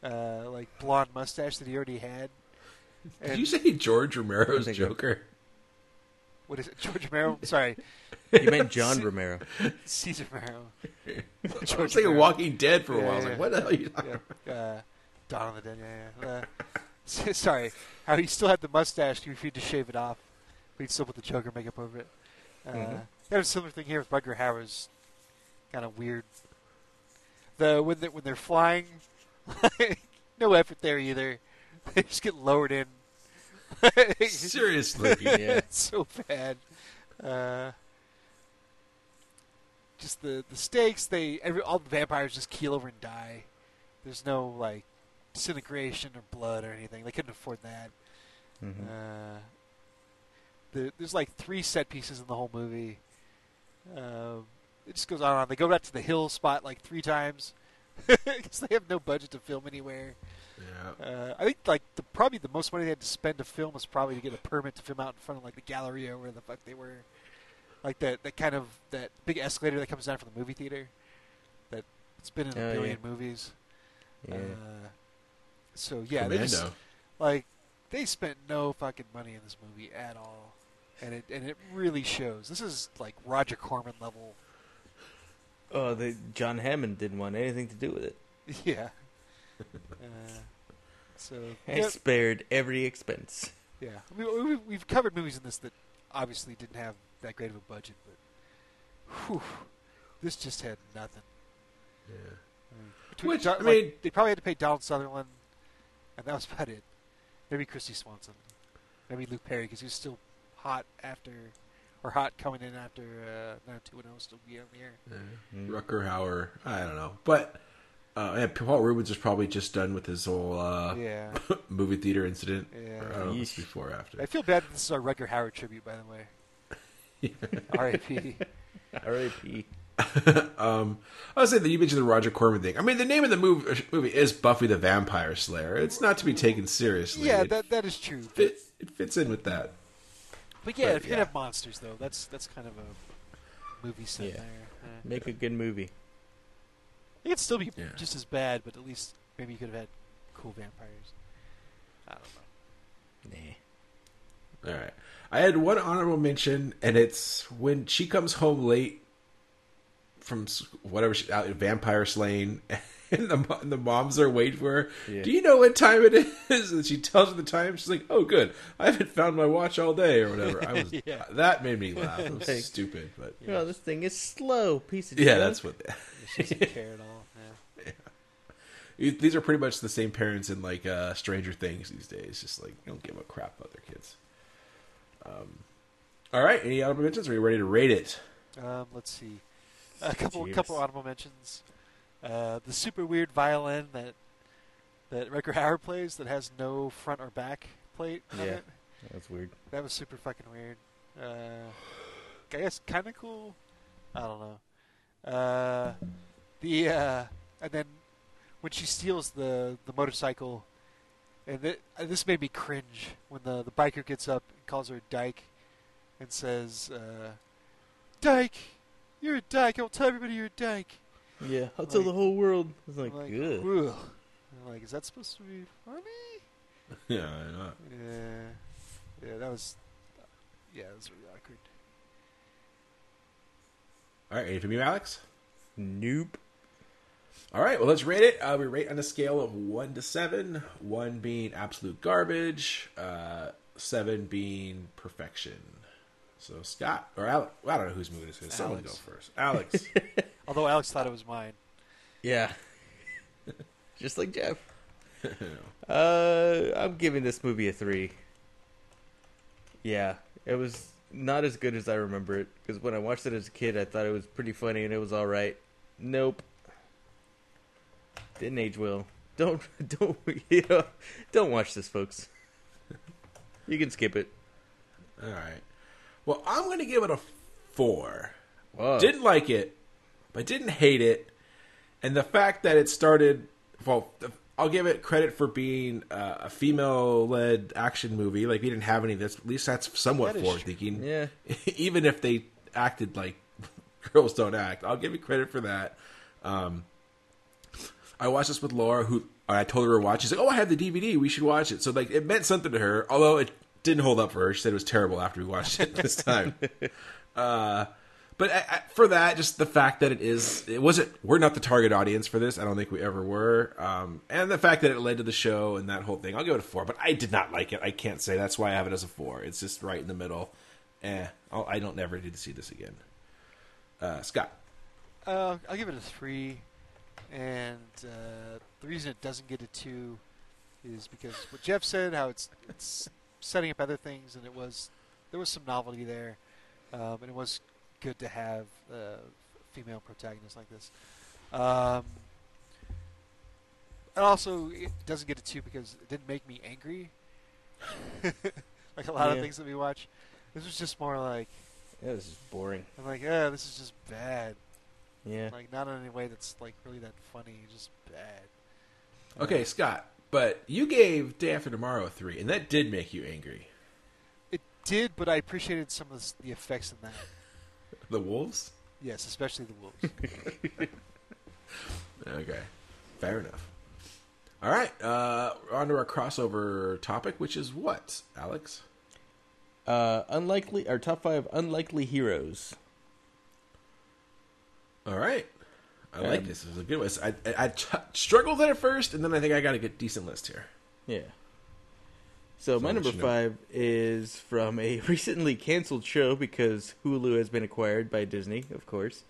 uh, like blonde mustache that he already had. Did you say George Romero's I think I- Joker? what is it? George Romero? Sorry, You meant John Romero. Cesar Romero. I was George thinking Romero. Walking Dead for a Yeah, while. I was yeah, like, what the hell are you talking yeah, uh, Dawn of the Dead. Yeah, yeah. Uh, sorry, how he still had the mustache. He refused to shave it off, but he still put the Joker makeup over it. Uh, Mhm. They have a similar thing here with Rutger Hauer's kind of weird. The when they when they're flying, no effort there either. They just get lowered in. Seriously. Yeah. it's so bad. Uh, just the the stakes. They every all the vampires just keel over and die. There's no like disintegration or blood or anything. They couldn't afford that. Mhm. Uh, the, there's like three set pieces in the whole movie. Um, it just goes on and on. They go back to the hill spot like three times because they have no budget to film anywhere. Yeah. Uh, I think like the probably the most money they had to spend to film was probably to get a permit to film out in front of like the Galleria where the fuck they were, like that that kind of that big escalator that comes down from the movie theater, that it's been in a Oh, billion yeah. movies. Yeah. Uh, so yeah, they just, like they spent no fucking money in this movie at all, and it and it really shows. This is like Roger Corman level. Oh, the John Hammond didn't want anything to do with it. Yeah. Uh, so I yeah, spared every expense. yeah. We, we, we've covered movies in this that obviously didn't have that great of a budget, but whew, this just had nothing. Between Which, Don- I like, mean- they probably had to pay Donald Sutherland, and that was about it. Maybe Kristy Swanson, maybe Luke Perry because he was still hot after, or hot coming in after uh, 90210 still be on the air. Rutger Hauer, I don't know, but uh, yeah, Paul Reubens is probably just done with his whole uh, Yeah. movie theater incident. Yeah. Or, I don't know if it's before or after. I feel bad that this is our Rutger Hauer tribute, by the way. R.I.P. R.I.P. um, I was saying that you mentioned the Roger Corman thing. I mean, the name of the movie, movie is Buffy the Vampire Slayer. It's not to be taken seriously. yeah, it, that that is true. But, fit, it fits in with that. But yeah, but, if you yeah. have monsters though, that's that's kind of a movie set Yeah. there. Make a good movie. it could still be Yeah. just as bad, but at least maybe you could have had cool vampires. I don't know. Nah. All right. I had one honorable mention, and it's when she comes home late from whatever she, out vampire slaying, and the and the moms are waiting for her. Yeah. Do you know what time it is? And she tells her the time. She's like, "Oh, good. I haven't found my watch all day, or whatever." I was Yeah. that made me laugh. It was Like- stupid, but Well, this thing is slow. Piece of yeah, junk. that's what. She doesn't care at all. Yeah. These are pretty much the same parents in like uh, Stranger Things these days. Just like don't give a crap about their kids. Um, all right, any honorable mentions? Are you ready to rate it? Um, let's see. A couple Cheers. couple honorable mentions. Uh, the super weird violin that that Rutger Hauer plays that has no front or back plate on Yeah. it. That's weird. That was super fucking weird. Uh, I guess kind of cool. I don't know. Uh, the uh, and then when she steals the the motorcycle, and th- uh, this made me cringe when the the biker gets up and calls her Dyke, and says, uh, "Dyke, you're a dyke. I'll tell everybody you're a dyke." Yeah, I'll tell Like- the whole world. It's like, like, good. "Ugh." I'm like, is that supposed to be funny? Yeah, I know. Yeah, yeah, that was, yeah, that was really awkward. All right, ready for me, Alex? Nope. All right, well, let's rate it. Uh, we rate on a scale of one to seven. One being absolute garbage, uh, seven being perfection. So Scott or Alex, I don't know whose movie this is. Someone go first. Alex. Although Alex thought it was mine. Yeah. Just like Jeff. Uh, I'm giving this movie a three. Yeah, it was not as good as I remember it because when I watched it as a kid, I thought it was pretty funny and it was all right. Nope, didn't age well. Don't don't you know? Don't watch this, folks. You can skip it. All right. Well, I'm going to give it a four. Whoa. Didn't like it, but didn't hate it. And the fact that it started, well, I'll give it credit for being uh, a female-led action movie. Like we didn't have any. That's at least that's somewhat That forward-thinking. Yeah. Even if they acted like girls don't act, I'll give you credit for that. Um, I watched this with Laura, who I told her to watch. She's like, "Oh, I have the DVD. We should watch it." So like, it meant something to her, although it didn't hold up for her. She said it was terrible after we watched it this time. uh, but I, I, for that, just the fact that it is, it wasn't. We're not the target audience for this. I don't think we ever were. Um, and the fact that it led to the show and that whole thing, I'll give it a four. But I did not like it. I can't say that's why I have it as a four. It's just right in the middle. Eh, I'll, I don't never need to see this again. Uh, Scott. Uh, I'll give it a three, and uh, the reason it doesn't get a two is because what Jeff said, how it's it's setting up other things, and it was there was some novelty there, um, and it was good to have a female protagonist like this. Um, and also, it doesn't get a two because it didn't make me angry, like a lot of things that we watch. This was just more like Yeah, this is boring. I'm like, yeah, this is just bad. Yeah. Like not in any way that's like really that funny, just bad. Okay, Scott. But you gave Day After Tomorrow a three, and that did make you angry. It did, but I appreciated some of the, effects in that. The wolves. Yes, especially the wolves. Okay, fair enough. All right, uh, on to our crossover topic, which is what, Alex? Uh, unlikely. Our top five unlikely heroes. All right. I like this. It was a good one. I, I, I ch- struggled at it first, and then I think I got a good decent list here. Yeah. So my number you know. five is from a recently canceled show because Hulu has been acquired by Disney, of course,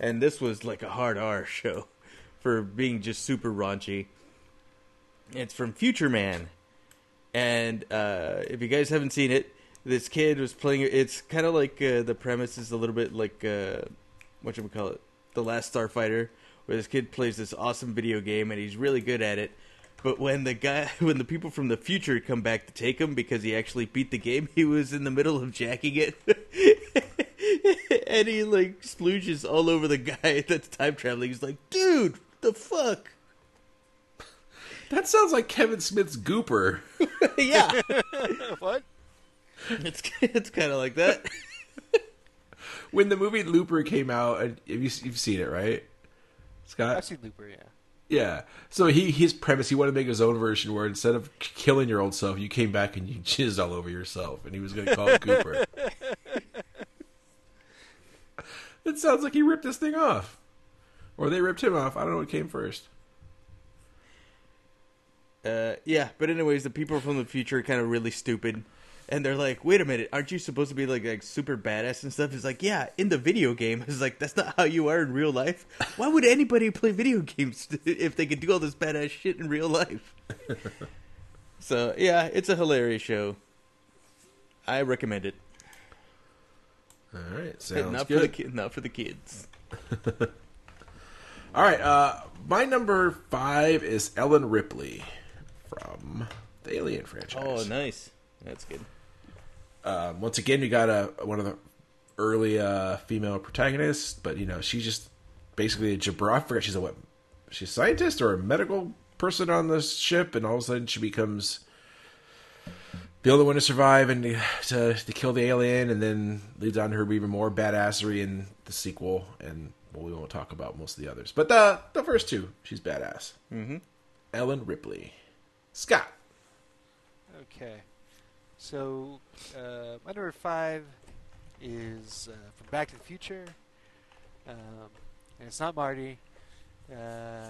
and this was like a hard R show for being just super raunchy. It's from Future Man, and uh, if you guys haven't seen it, this kid was playing. It's kind of like uh, the premise is a little bit like uh, what should we call it, The Last Starfighter, where this kid plays this awesome video game and he's really good at it. But when the guy, when the people from the future come back to take him because he actually beat the game, he was in the middle of jacking it, and he like splooges all over the guy that's time traveling. He's like, "Dude, the fuck." That sounds like Kevin Smith's Gooper. yeah, what? it's it's kind of like that. When the movie Looper came out, and have you, you've seen it, right? Scott? I've seen Looper. Yeah. Yeah. So he his premise he wanted to make his own version where instead of killing your old self, you came back and you jizzed all over yourself, and he was going to call it Cooper. it sounds like he ripped this thing off, or they ripped him off. I don't know what came first. Uh, yeah, but anyways, the people from the future are kind of really stupid, and they're like, "Wait a minute, aren't you supposed to be like like super badass and stuff?" It's like, yeah, in the video game, it's like that's not how you are in real life. Why would anybody play video games if they could do all this badass shit in real life? so yeah, it's a hilarious show. I recommend it. All right, sounds not for the good. ki- not for the kids. All right, uh, my number five is Ellen Ripley from the Alien franchise. Oh, nice. That's good. Um, once again, you got a one of the early uh, female protagonists, but you know she's just basically a jabra. I forgot she's a what? She's a scientist or a medical person on the ship, and all of a sudden she becomes the only one to survive and to, to to kill the alien, and then leads on to her even more badassery in the sequel. And well, we won't talk about most of the others, but the the first two, she's badass. Mm-hmm. Ellen Ripley, Scott. Okay. So, uh, my number five is uh, from Back to the Future. Um, and it's not Marty. Uh,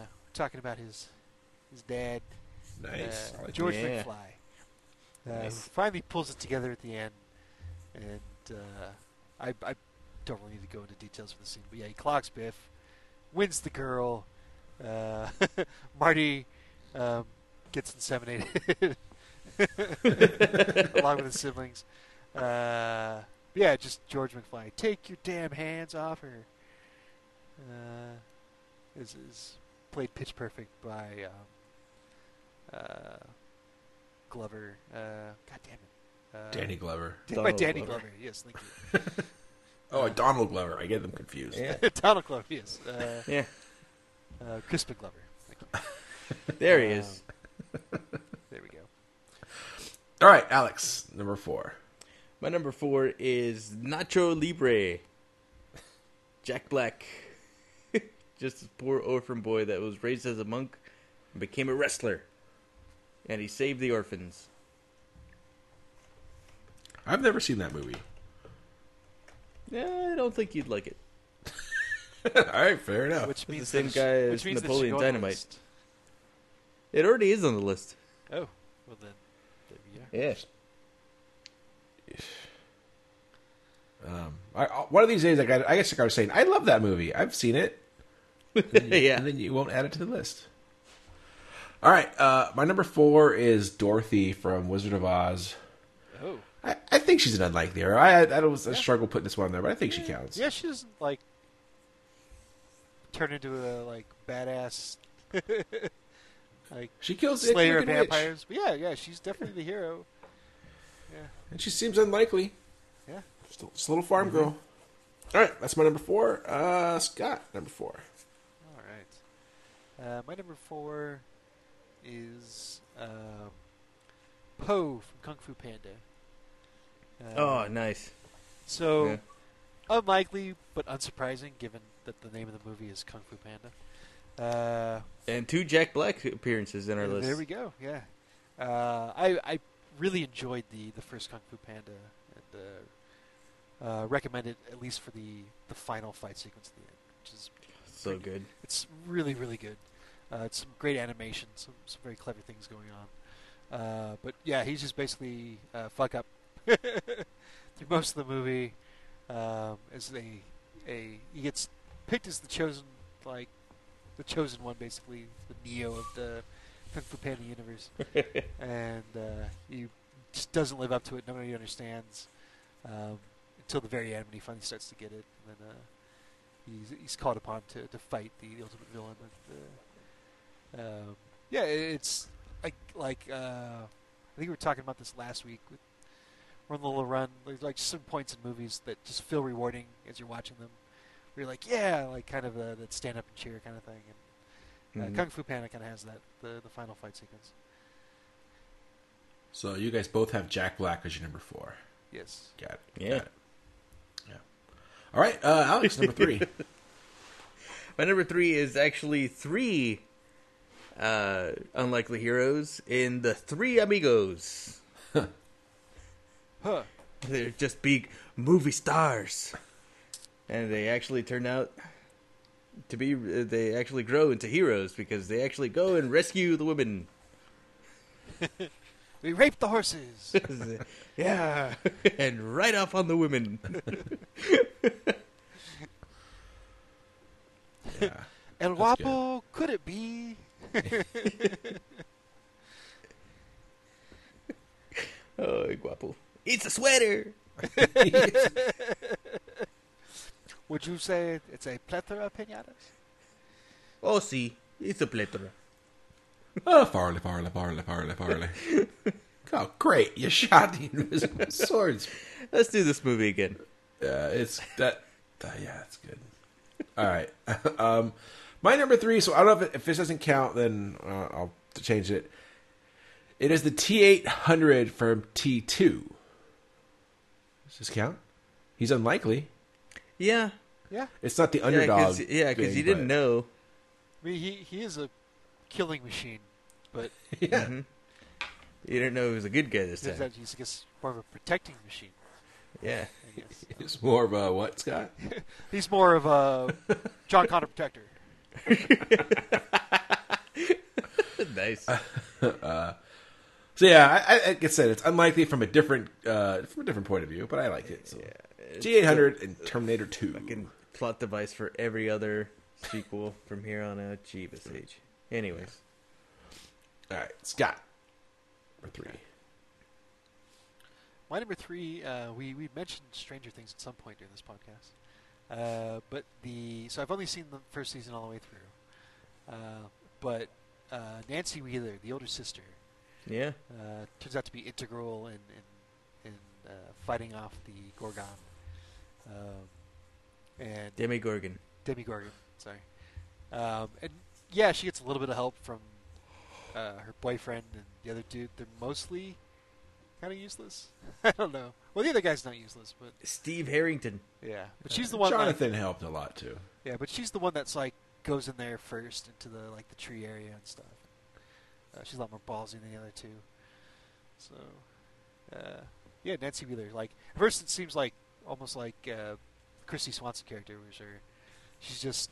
we're talking about his his dad, Nice. uh, like George that. McFly. Uh, Nice. who finally pulls it together at the end. And uh, I, I don't really need to go into details for the scene, but yeah, he clocks Biff, wins the girl. Uh, Marty um, gets inseminated along with his siblings. Uh, yeah, just George McFly. Take your damn hands off her. Uh, is is played pitch perfect by um, uh, Glover. Uh, God damn it. Uh, Danny Glover. Dan- by Donald Danny Glover. Glover. Yes, thank you. Oh, Donald Glover. I get them confused. Yeah, Donald Glover. Yes. Uh, yeah. uh, Crispin Glover. Thank you. There he is. There we go. All right, Alex, number four. My number four is Nacho Libre. Jack Black. Just a poor orphan boy that was raised as a monk and became a wrestler. And he saved the orphans. I've never seen that movie. Yeah, I don't think you'd like it. All right, fair enough. Which means the same guy it's- as which means that it Napoleon should go on the Dynamite. It already is on the list. Oh, well then, there we go. Yeah. Um, I, I- one of these days, I got. I guess like I was saying, I love that movie. I've seen it. yeah. and then you won't add it to the list. All right, uh, my number four is Dorothy from Wizard of Oz. Oh, I, I think she's an unlikely hero. I, I, I was I struggle putting this one on there, but I think she counts. yeah, she doesn't like turn into a like badass like She kills slayer of freaking witch. vampires. But yeah, yeah, she's definitely the hero. Yeah, and she seems unlikely. yeah. Just a, just a little farm girl. All right, that's my number four. Uh, Scott, number four. All right. Uh, my number four is um, Po from Kung Fu Panda. Uh, Oh, nice. so yeah. unlikely but unsurprising, given that the name of the movie is Kung Fu Panda. Uh, And two Jack Black appearances in our there list. there we go. Yeah, uh, I I really enjoyed the the first Kung Fu Panda and uh, uh, recommend it at least for the the final fight sequence at the end, which is So good. It's really, really good. Uh, it's some great animation, some some very clever things going on. Uh, but yeah, he's just basically uh, fuck up through most of the movie. Um, as a a he gets picked as the chosen like the chosen one, basically the Neo of the Kung Fu Panda universe, and uh, he just doesn't live up to it. Nobody understands um, until the very end when he finally starts to get it, and then. Uh, he's he's called upon to, to fight the, the ultimate villain. Uh, um, yeah, it's like like uh, I think we were talking about this last week with Run the Little Run. There's like some points in movies that just feel rewarding as you're watching them. Where you're like, yeah, like kind of uh, that stand up and cheer kind of thing. And uh, Mhm. Kung Fu Panda kind of has that the the final fight sequence. So you guys both have Jack Black as your number four. Yes. Got it. Yeah. Got it. Yeah. All right, uh, Alex, number three. My number three is actually three uh, unlikely heroes in the Three Amigos. Huh. They're just big movie stars, and they actually turn out to be. uh, They actually grow into heroes because they actually go and rescue the women. We raped the horses. yeah, and right off on the women. Yeah. El Guapo, could it be? Oh, guapo! It's a sweater. Would you say it's a plethora of pinatas? Oh, see, it's a plethora. Oh, Farley, Farley, Farley, Farley, Farley. oh, great! You shot the invisible swords. Let's do this movie again. Yeah, it's that. Uh, yeah, it's good. All right. um, my number three. So I don't know if, if this doesn't count, then uh, I'll change it. It is the T eight hundred from T two. Does this count? He's unlikely. Yeah, Yeah. It's not the underdog. yeah, because thing, you didn't but- know. I mean, he, he is a killing machine, but Yeah. Mhm. You didn't know he was a good guy this he's, time. he's I guess, more of a protecting machine, Yeah. He's more of a what, Scott? He's more of a John Connor protector. nice. So yeah, I, I, like I said, it's unlikely from a different uh, from a different point of view, but I liked it. So. T eight hundred and Terminator Two. Fucking plot device for every other sequel from here on out. Jeebus H. Anyways. All right, Scott. Number three. My number three, uh, we we mentioned Stranger Things at some point during this podcast, uh, but the so I've only seen the first season all the way through, uh, but uh, Nancy Wheeler, the older sister, Yeah. uh, turns out to be integral in in, in uh, fighting off the Gorgon, um, and Demogorgon, Sorry, um, and yeah, she gets a little bit of help from uh, her boyfriend and the other dude. They're mostly kind of useless. I don't know. Well, the other guy's not useless, but Steve Harrington. yeah. But she's the one. That, Jonathan helped a lot too. yeah, but she's the one that's like goes in there first into the like the tree area and stuff. Uh, she's a lot more ballsy than the other two. So, uh, yeah, Nancy Wheeler. Like at first, it seems like almost like uh, Kristy Swanson character, where her, she's just,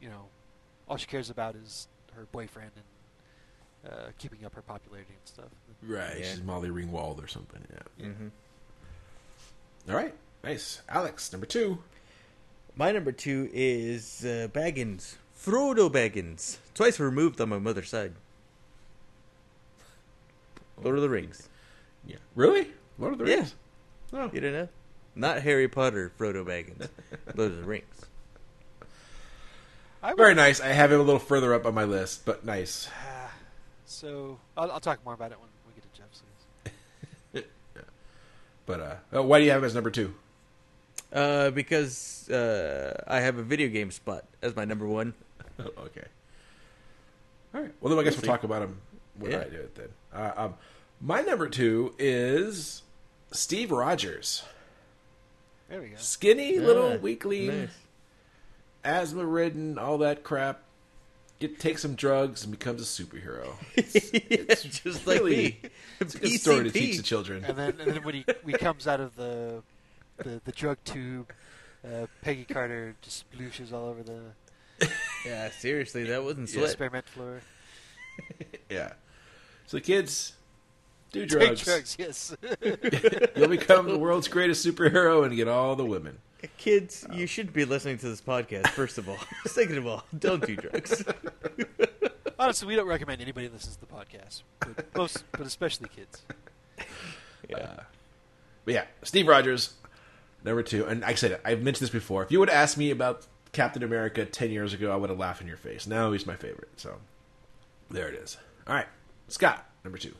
you know, all she cares about is her boyfriend and uh, keeping up her popularity and stuff. Right. Yeah. She's Molly Ringwald or something. Yeah. Mm-hmm. All right. Nice. Alex, number two. My number two is uh, Baggins. Frodo Baggins. Twice removed on my mother's side. Lord of the Rings. Yeah. Really? Lord of the Rings? Yeah. Oh. You didn't know? Not Harry Potter, Frodo Baggins. Lord of the Rings. I would- Very nice. I have him a little further up on my list, but nice. So I'll, I'll talk more about it when we get to Jeff's. But uh, oh, why do you have him as number two? Uh, because uh, I have a video game spot as my number one. Oh, okay. All right. Well, then I guess We'll we'll talk about him when Yeah. I do it then. Uh, um, my number two is Steve Rogers. There we go. Skinny little weakly, nice. asthma ridden, all that crap. Get take some drugs and becomes a superhero. it's just like really- me. It's a good story to teach the children. And then, and then when he, he comes out of the the, the drug tube, uh, Peggy Carter just splooshes all over the Yeah, seriously, that wasn't Yeah. sweat. Experiment floor. Yeah. So kids, do Take drugs. drugs, yes. You'll become the world's greatest superhero and get all the women. Kids, oh. you shouldn't be listening to this podcast. First of all, second of all, don't do drugs. Honestly, we don't recommend anybody listens to the podcast, but most, but especially kids. Yeah. Uh, but yeah, Steve Rogers, number two. And like I said, I've mentioned this before. If you would have asked me about Captain America 10 years ago, I would have laughed in your face. Now he's my favorite. So there it is. All right. Scott, number two.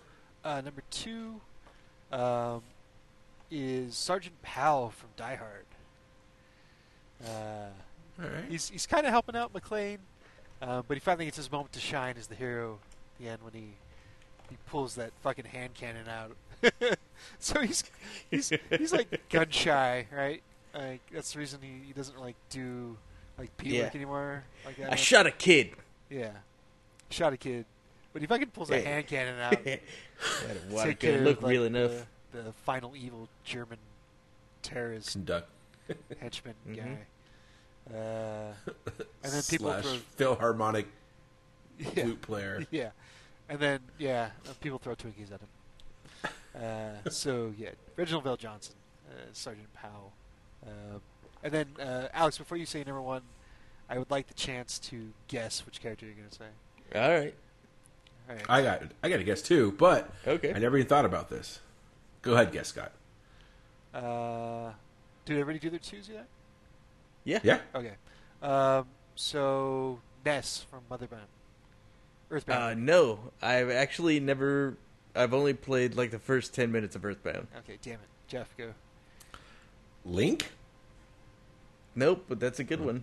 Uh, number two um, is Sergeant Powell from Die Hard. Uh, right. he's he's kind of helping out McClane, uh, but he finally gets his moment to shine as the hero at the end when he he pulls that fucking hand cannon out. so he's he's he's like gun shy, right? Like that's the reason he, he doesn't like do like beat Yeah. work anymore. Like that. I shot a kid. Yeah, shot a kid, but he fucking pulls a Hey. hand cannon out. Why take couldn't look of, like, real enough? The, the final evil German terrorist Conduct. henchman Mhm. guy. Uh, and then people slash throw Philharmonic yeah, flute player. yeah, and then yeah, uh, people throw Twinkies at him. Uh, so yeah, Reginald VelJohnson, uh, Sergeant Powell, Um and then uh, Alex. Before you say number one, I would like the chance to guess which character you're going to say. All right. All right. I got I got to guess too, but Okay. I never even thought about this. Go ahead, guess, Scott. Uh, did everybody do their twos yet? Yeah. Yeah. Okay. Um, so Ness from Motherbound. Earthbound. Uh, no, I've actually never. I've only played like the first ten minutes of Earthbound. okay, damn it, Jeff, go. Link? Nope, but that's a good one.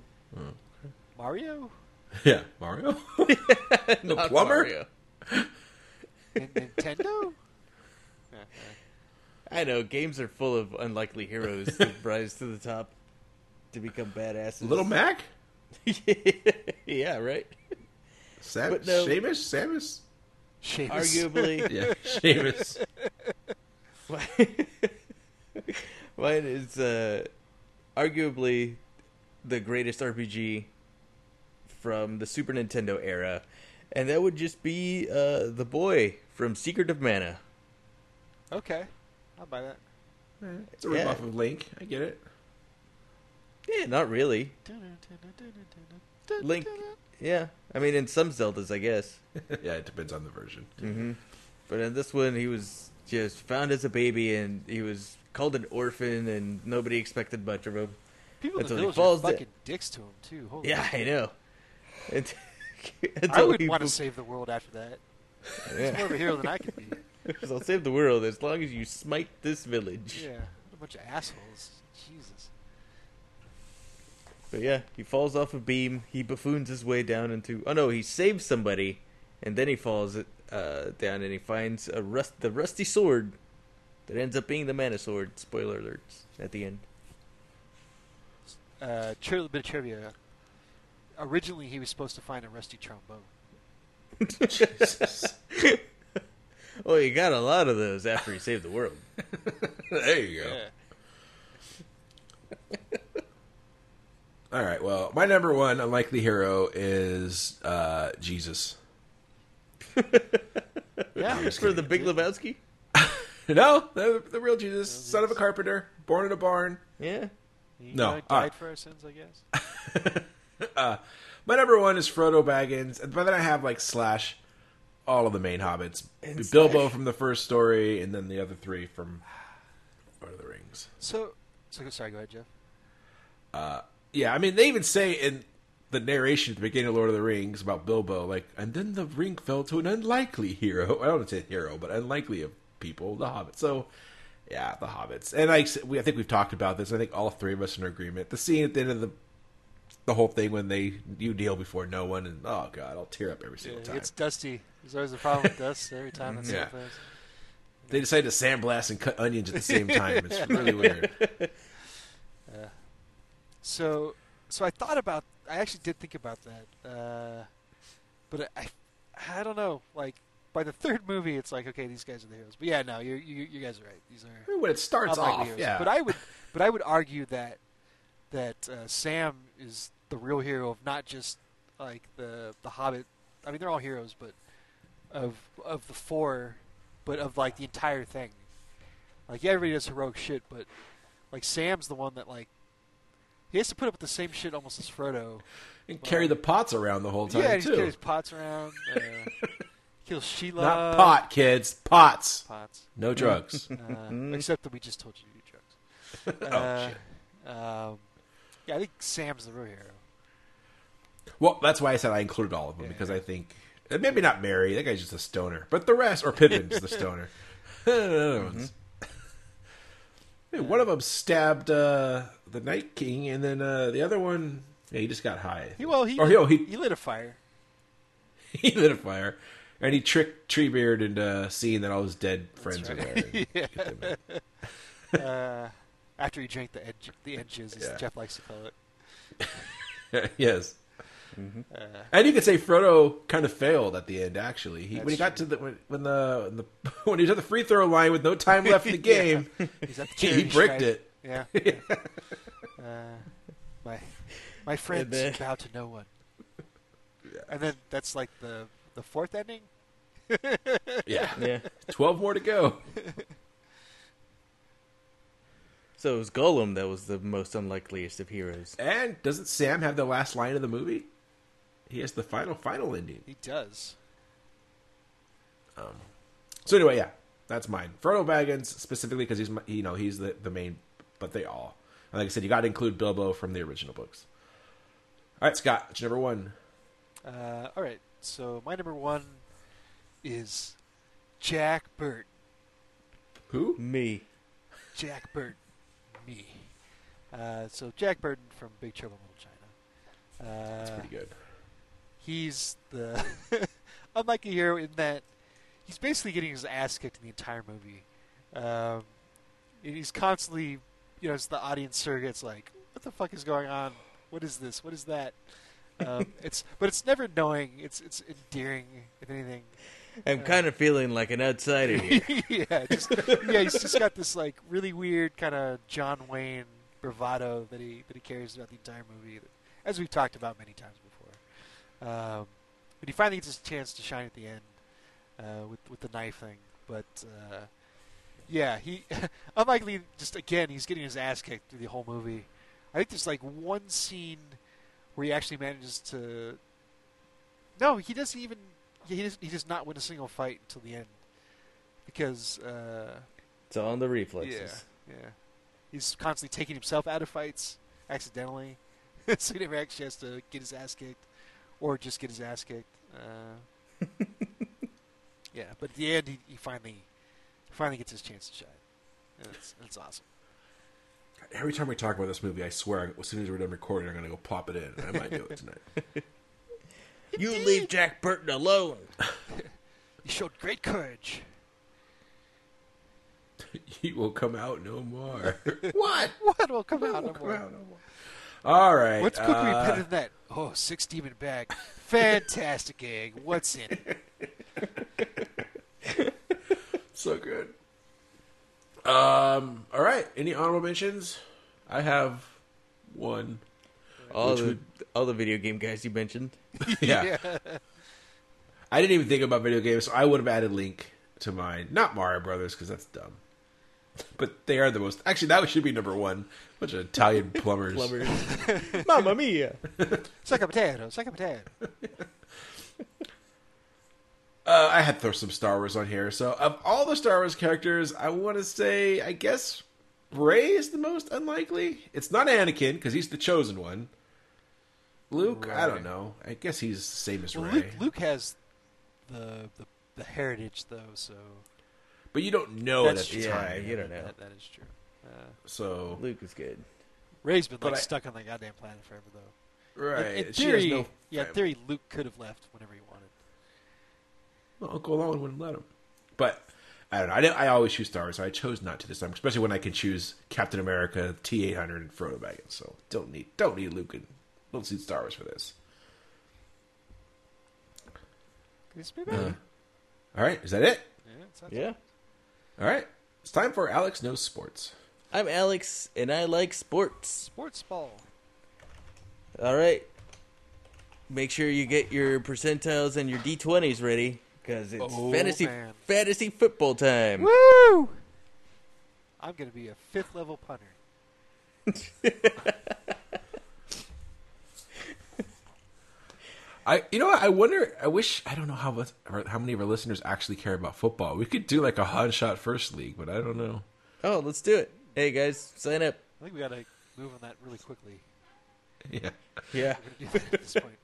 Mario. Yeah, Mario. the plumber. Mario. Nin- Nintendo. I know games are full of unlikely heroes that rise to the top to become badasses. Little Mac. yeah, right. Sam- But no. Seamus. Samus. Seamus. Arguably, Yeah, Seamus. mine is uh, arguably the greatest RPG from the Super Nintendo era, and that would just be uh, the boy from Secret of Mana. Okay, I'll buy that. It's a Yeah. ripoff of Link. I get it. Yeah, not really. Link. Yeah, I mean, in some Zeldas, I guess. yeah, it depends on the version. hmm But in this one, he was just found as a baby, and he was called an orphan, and nobody expected much of him. People in the Until he falls are da- fucking dicks to him too. Holy Yeah, shit. I know. And- I would want to save the world after that. Yeah. He's more of a hero than I could be. Because I'll save the world as long as you smite this village. Yeah, what a bunch of assholes. Jesus. But yeah, he falls off a beam. He buffoons his way down into. Oh no, he saves somebody, and then he falls uh, down and he finds a rust, the rusty sword that ends up being the mana sword. Spoiler alerts at the end. Uh, tri- bit of trivia. Originally, he was supposed to find a rusty trombone. Jesus. well, he got a lot of those after he saved the world. there you go. All right. Well, my number one unlikely hero is uh, Jesus. Yeah. For the Big Lebowski. No, the, the real Jesus, son of a carpenter, born in a barn. Yeah. He No, died, uh, died for our sins, I guess. My number one is Frodo Baggins, and by then I have like slash all of the main hobbits, And Bilbo Slash. from the first story, and then the other three from Lord of the Rings. So, so sorry. Go ahead, Jeff. Uh, yeah, I mean they even say in the narration at the beginning of Lord of the Rings about Bilbo, like, and then the ring fell to an unlikely hero. I don't want to say hero, but unlikely of people, the hobbits. So, yeah, the hobbits, and I, we, I think we've talked about this. I think all three of us are in agreement. The scene at the end of the the whole thing when they you kneel before no one, and oh god, I'll tear up every single Yeah, time. it's dusty. There's always a problem with dust every time that's Yeah. yeah. They decide to sandblast and cut onions at the same time. It's really weird. So, so I thought about. I actually did think about that, uh, but I, I don't know. Like by the third movie, it's like okay, these guys are the heroes. But yeah, no, you you, you guys are right. These are When it starts off, yeah. But I would, but I would argue that that uh, Sam is the real hero of not just like the the Hobbit. I mean, they're all heroes, but of of the four, but of like the entire thing. Like yeah, everybody does heroic shit, but like Sam's the one that like he has to put up with the same shit almost as Frodo. And carry the pots around the whole time yeah, he too. carries pots around. Uh, kills Sheila. Not pot, kids. Pots. Pots. No drugs. Uh, except that we just told you to do drugs. oh Uh, shit. Um, yeah, I think Sam's the real hero. Well, that's why I said I included all of them Yeah. because I think maybe not Merry. That guy's just a stoner, but the rest or Pippin's the stoner. The other ones. Hey, one of them stabbed uh, the Night King, and then uh, the other one, yeah, he just got high. He well he or lit, oh, he, he lit a fire. he lit a fire, and he tricked Treebeard into seeing that all his dead friends right. are there. and get them in. uh, after he drank the edge, the edges, as Yeah. Jeff likes to call it. yes. Uh, And you could say Frodo kind of failed at the end. Actually, he, when he That's got to the when, when the, when the he was at the free throw line with no time left in the game, he's the he, he bricked stripe. it. Yeah. uh, my my friends then- bow to no one. And then that's like the the fourth ending. Yeah, Yeah. twelve more to go. So it was Gollum that was the most unlikeliest of heroes. And doesn't Sam have the last line of the movie? He has the final final ending. He does. So anyway, yeah, that's mine. Frodo Baggins specifically because he's my- you know he's the the main, but they all. And like I said, you got to include Bilbo from the original books. All right, Scott, what's your number one? Uh, all right. So my number one is Jack Burton. Who? Me. Jack Burton, me. Uh, so Jack Burton from Big Trouble in Little China. Uh, That's pretty good. He's the unlikely hero in that he's basically getting his ass kicked in the entire movie. Um, and he's constantly, you know, as the audience surrogate's like, "What the fuck is going on? What is this? What is that?" Um, it's but it's never knowing. It's it's endearing, if anything. I'm kind of feeling like an outsider here. yeah, just yeah, he's just got this like really weird kind of John Wayne bravado that he that he carries throughout the entire movie, that, as we've talked about many times before. Um, but he finally gets his chance to shine at the end uh, with with the knife thing. But uh, yeah, he unlikely just again he's getting his ass kicked through the whole movie. I think there's like one scene where he actually manages to. No, he doesn't even. He does, he does not win a single fight until the end because uh, It's in the reflexes. yeah, yeah, he's constantly taking himself out of fights accidentally, so he never actually has to get his ass kicked or just get his ass kicked. Uh, yeah, but at the end, he, he finally finally gets his chance to shine. And it's, it's awesome. Every time we talk about this movie, I swear, as soon as we're done recording, I'm going to go pop it in. I might do it tonight. You leave Jack Burton alone. He showed great courage. he will come out no more. what? What will come out? Will no come more? out no more. All right. What's cookery uh, better than that? Oh, six demon bag. Fantastic egg. What's in it? So good. Um. All right. Any honorable mentions? I have one. All the would- all the video game guys you mentioned. Yeah. I didn't even think about video games, so I would have added Link to mine. Not Mario Brothers because that's dumb. But they are the most. Actually, that should be number one. Bunch of Italian plumbers. Plumbers. Mamma mia. Suck a potato. Suck a potato. Uh, I had to throw some Star Wars on here. So, of all the Star Wars characters, I want to say, I guess Rey is the most unlikely. It's not Anakin because he's the chosen one. Luke, I don't know. I guess he's the same as Well, Rey. Luke, Luke has the, the the heritage though, so but you don't know that's it at true. the yeah, time. you don't know. That, that is true. Uh, So, Luke is good. Rey's been But like I- stuck on that goddamn planet forever though. right. In, in she theory, has no yeah, in family. theory, Luke could have left whenever he wanted. Well, Uncle Owen wouldn't let him. But I don't know. I, didn't, I always choose Star Wars, so I chose not to this time, especially when I can choose Captain America, T eight hundred, and Frodo Baggins. So don't need don't need Luke and don't need Star Wars for this. Could this be better? All right, is that it? yeah, it sounds Yeah. All right, it's time for Alex knows sports. I'm Alex, and I like sports. Sports ball. All right. make sure you get your percentiles and your d20s ready because it's Oh, fantasy man. fantasy football time. Woo! I'm gonna be a fifth level punter. I you know what? I wonder. I wish I don't know how much- how many of our listeners actually care about football. We could do like a hot shot first league, but I don't know. Oh, let's do it. Hey guys, sign up. I think we gotta move on that really quickly. Yeah, Yeah. We're gonna do that at this point.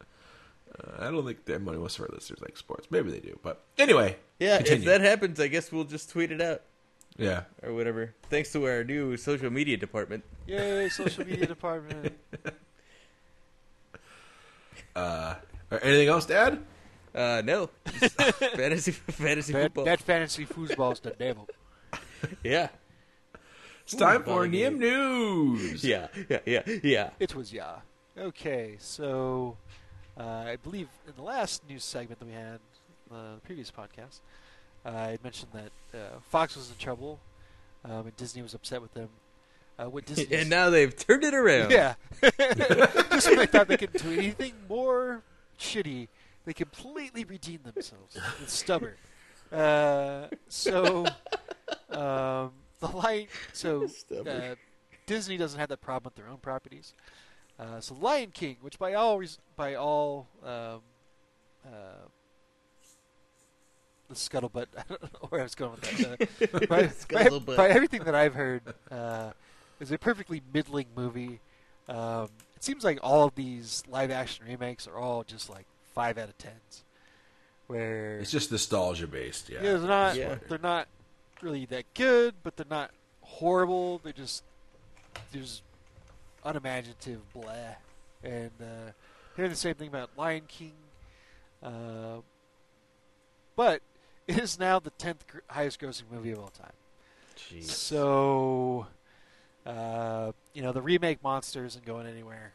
uh, I don't think that money most of our listeners like sports. Maybe they do, but anyway. Yeah, continue. if that happens, I guess we'll just tweet it out yeah. or whatever. Thanks to our new social media department. Yay, social media department. Uh, anything else to add? Uh, no, Just fantasy fantasy Bad, football. bad fantasy football's the devil. Yeah, It's time for volley Niem News. yeah, yeah, yeah, yeah. It was yeah. Okay, so uh, I believe in the last news segment that we had, uh, the previous podcast, uh, I mentioned that uh, Fox was in trouble, um, and Disney was upset with them. Uh, what Disney And now they've turned it around. yeah, just when they thought they could do anything more shitty, they completely redeemed themselves. It's stubborn. Uh, so um, the light. So uh, Disney doesn't have that problem with their own properties. Uh, so Lion King, which by all res- by all um, uh, the scuttlebutt, I don't know where I was going with that. Uh, by, by, by everything that I've heard, uh, is a perfectly middling movie. Um, it seems like all of these live action remakes are all just like five out of tens. Where It's just nostalgia based. Yeah. yeah, they're not Yeah. they're not really that good, but they're not horrible. They're just there's unimaginative blah. And uh, hearing the same thing about Lion King, uh, but it is now the tenth highest grossing movie of all time. Jeez. So, uh, you know, the remake monster isn't going anywhere.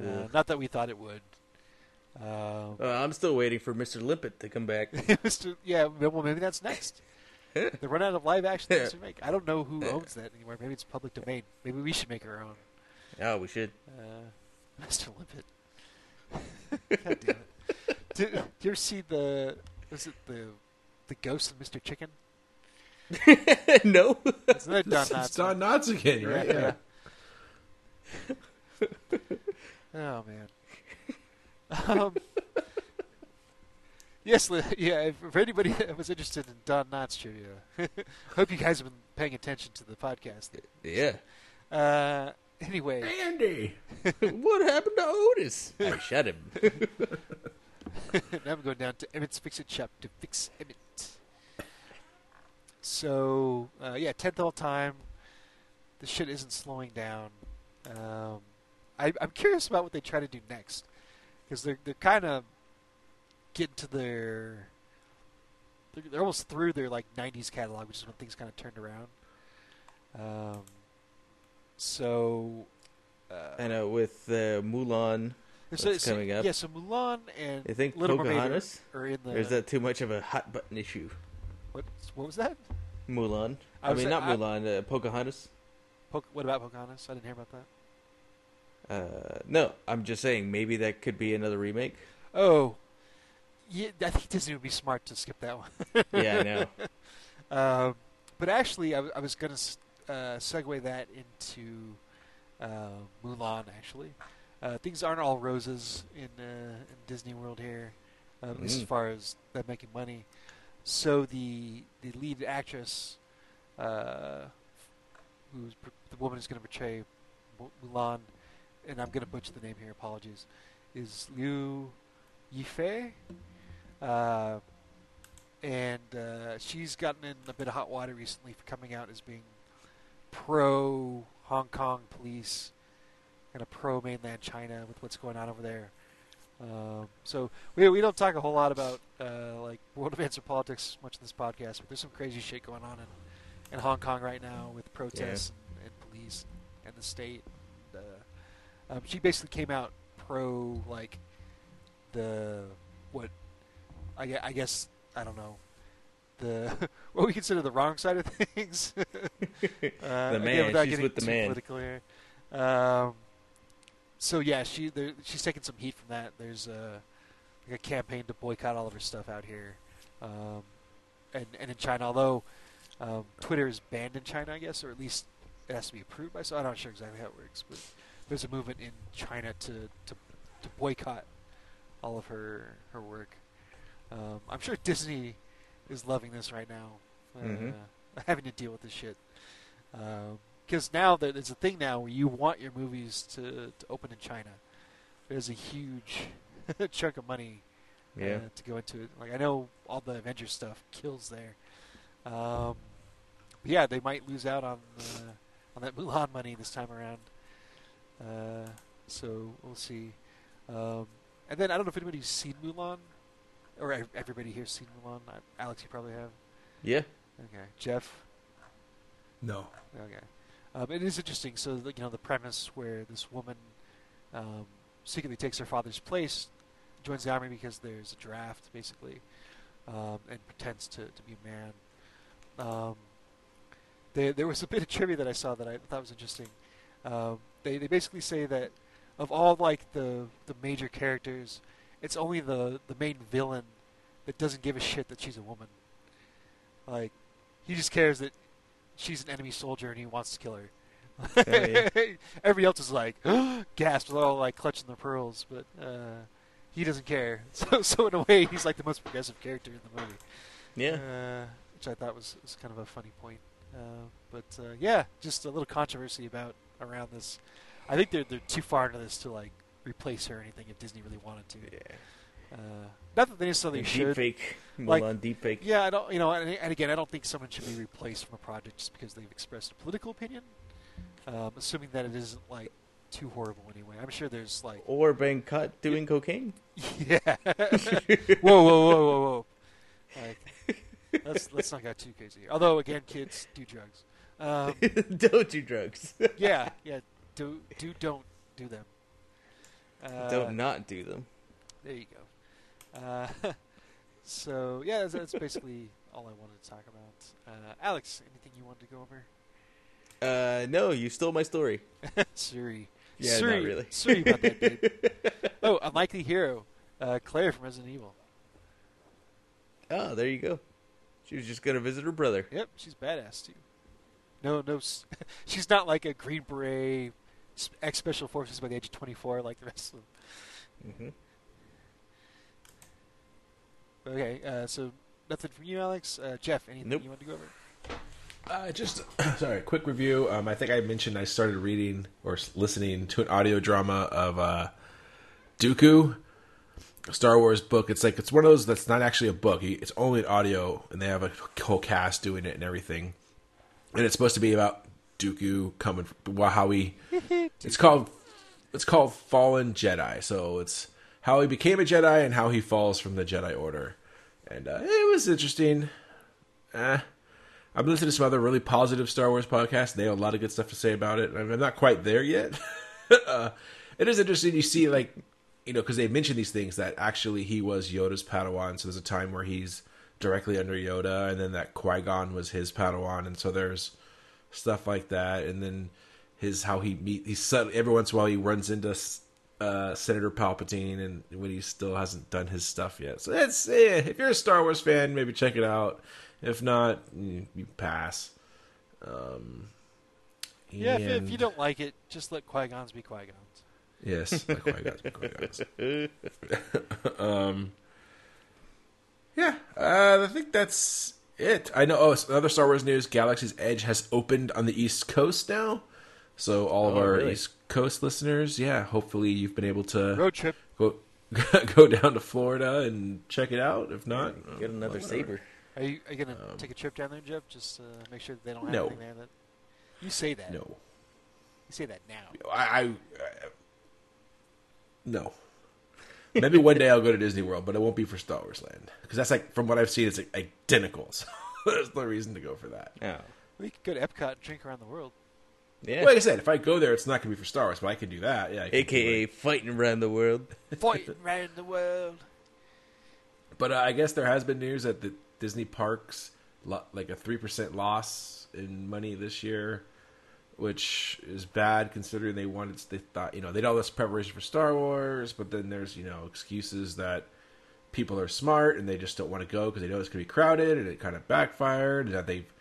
Uh, not that we thought it would. Um, Uh, I'm still waiting for Mr. Limpet to come back. Mr. Yeah, well, maybe that's next. they run out of live action things to make. I don't know who owns that anymore. Maybe it's public domain. Maybe we should make our own. Yeah, we should. Uh, Mr. Limpet. God damn it. Did, did you ever see the was it the the ghost of Mr. Chicken? no. It's another Don It's, it's Knotts Don. Knotts again, right? Yeah, yeah. oh man. Um, yes, yeah. If, for anybody that was interested in Don Knotts trivia, hope you guys have been paying attention to the podcast. Yeah. Uh, anyway, Andy. what happened to Otis? I shot him. now I'm going down to Emmett's Fix It Shop to fix Emmett. So, uh, yeah, 10th all time. The shit isn't slowing down. Um, I, I'm curious about what they try to do next. Because they're, they're kind of getting to their. They're, they're almost through their like 90s catalog, which is when things kind of turned around. Um, so. Uh, I know with uh, Mulan. so- That's so- coming up. Yeah, so Mulan and I think Little Mermaid are- Pocahontas. are in the. Or is that too much of a hot button issue? What, what was that? Mulan. I I, mean, not I- Mulan. Uh, Pocahontas. Poc- what about Pocahontas? I didn't hear about that. Uh, no, I'm just saying maybe that could be another remake. Oh, yeah. I think Disney would be smart to skip that one. Yeah, I know. Um, but actually, I, w- I was going to uh, segue that into uh, Mulan. Actually, uh, things aren't all roses in, uh, in Disney World here, um, at least as Mm. far as them making money. So the the lead actress, uh, who's the woman who's going to portray Mu- Mulan, and I'm going to butcher the name here. Apologies. Is Liu Yifei? Uh, and uh, she's gotten in a bit of hot water recently for coming out as being pro Hong Kong police, kind of pro mainland China with what's going on over there. Um, so we we don't talk a whole lot about uh, like world events or politics much in this podcast, but there's some crazy shit going on in, in Hong Kong right now with protests and, and police and the state. And, uh, um, she basically came out pro like the what I, I guess I don't know the what we consider the wrong side of things. uh, again, man, without she's with the man. Political here. Um, so yeah, she there, she's taking some heat from that. There's a like a campaign to boycott all of her stuff out here, um, and and in China. Although um, Twitter is banned in China, I guess, or at least it has to be approved by. So I'm not sure exactly how it works, but there's a movement in China to to, to boycott all of her her work. Um, I'm sure Disney is loving this right now, uh, Mhm. having to deal with this shit. Because now there- there's a thing now where you want your movies to, to open in China. There's a huge chunk of money Yeah. uh, to go into it. Like I know all the Avengers stuff kills there. Um, but yeah, they might lose out on uh, on that Mulan money this time around. Uh, so we'll see. Um, and then I don't know if anybody's seen Mulan, or everybody here's seen Mulan. Alex, you probably have. Yeah. Okay, Jeff. No. Okay. Um, it is interesting. So, you know, the premise where this woman um, secretly takes her father's place, joins the army because there's a draft, basically, um, and pretends to, to be a man. Um, there, there was a bit of trivia that I saw that I thought was interesting. Um, they, they basically say that of all like the the major characters, it's only the the main villain that doesn't give a shit that she's a woman. Like, he just cares that she's an enemy soldier and he wants to kill her. yeah. Everybody else is like, gasp, they're all like clutching their pearls, but uh, he doesn't care. So, so in a way, he's like the most progressive character in the movie. Yeah. Uh, which I thought was, was kind of a funny point. Uh, but uh, yeah, just a little controversy about around this. I think they're they're too far into this to like replace her or anything if Disney really wanted to. Yeah. Uh, not that they necessarily should. Deepfake. Like- Mulan deepfake. Yeah, I don't. You know, and, and again, I don't think someone should be replaced from a project just because they've expressed a political opinion. Um, assuming that it isn't like too horrible anyway. I'm sure there's like, Or been caught doing cocaine. yeah. whoa, whoa, whoa, whoa, whoa. Like, let's let's not get too crazy. Here. Although, again, kids do drugs. Um, Don't do drugs. yeah, yeah. Do do don't do them. Uh, Don't not do them. There you go. Uh, so yeah, that's, that's basically all I wanted to talk about. Uh, Alex, anything you wanted to go over? Uh, no, you stole my story. Suri. Yeah, Suri, not really. Suri about that dude. oh, unlikely hero, uh, Claire from Resident Evil. Oh, there you go. She was just gonna visit her brother. Yep, she's badass too. No, no, she's not like a Green Beret, ex Special Forces by the age of twenty four like the rest of them. hmm Okay, uh, so nothing from you, Alex. Uh, Jeff, anything Nope. you want to go over? Uh, just sorry, quick review. Um, I think I mentioned I started reading or listening to an audio drama of uh, Dooku, a Star Wars book. It's like it's one of those that's not actually a book. It's only an audio, and they have a whole cast doing it and everything. And it's supposed to be about Dooku coming, well, how he. It's called it's called Fallen Jedi. So it's how he became a Jedi and how he falls from the Jedi Order. And uh, it was interesting. Eh. I've listened to some other really positive Star Wars podcasts. They have a lot of good stuff to say about it. I'm not quite there yet. uh, it is interesting. You see, like, you know, because they mention these things that actually he was Yoda's Padawan. So there's a time where he's directly under Yoda, and then that Qui Gon was his Padawan, and so there's stuff like that. And then his how he meet he's sud- every once in a while he runs into uh, Senator Palpatine, and when he still hasn't done his stuff yet. So it's eh, if you're a Star Wars fan, maybe check it out. If not, you, you pass. Um, Yeah, if, if you don't like it, just let Qui Gon's be Qui Gon's. Yes, like Qui-Gon's, be Qui-Gon's. um, yeah, uh, I think that's it. I know. Oh, s- other Star Wars news: Galaxy's Edge has opened on the East Coast now. So all of Oh, our really? East Coast listeners, yeah, hopefully you've been able to Road trip. go go down to Florida and check it out. If not, Get another whatever. saber. Are you, are you gonna Um, take a trip down there, Jeff? Just uh, make sure that they don't have No. anything there that you say that. No, You say that now. I, I, I no. Maybe one day I'll go to Disney World, but it won't be for Star Wars Land because that's like from what I've seen, it's like, identical. So there's no reason to go for that. Yeah. We could go to Epcot and drink around the world. Yeah. Like I said, if I go there, it's not going to be for Star Wars, but I can do that. Yeah, I can do AKA fighting around the world. Fighting around the world. But uh, I guess there has been news that the Disney parks lo- like a three percent loss in money this year. which is bad considering they wanted they thought you know they did all this preparation for Star Wars, but then there's you know excuses that people are smart and they just don't want to go because they know it's going to be crowded, and it kind of backfired. And that they've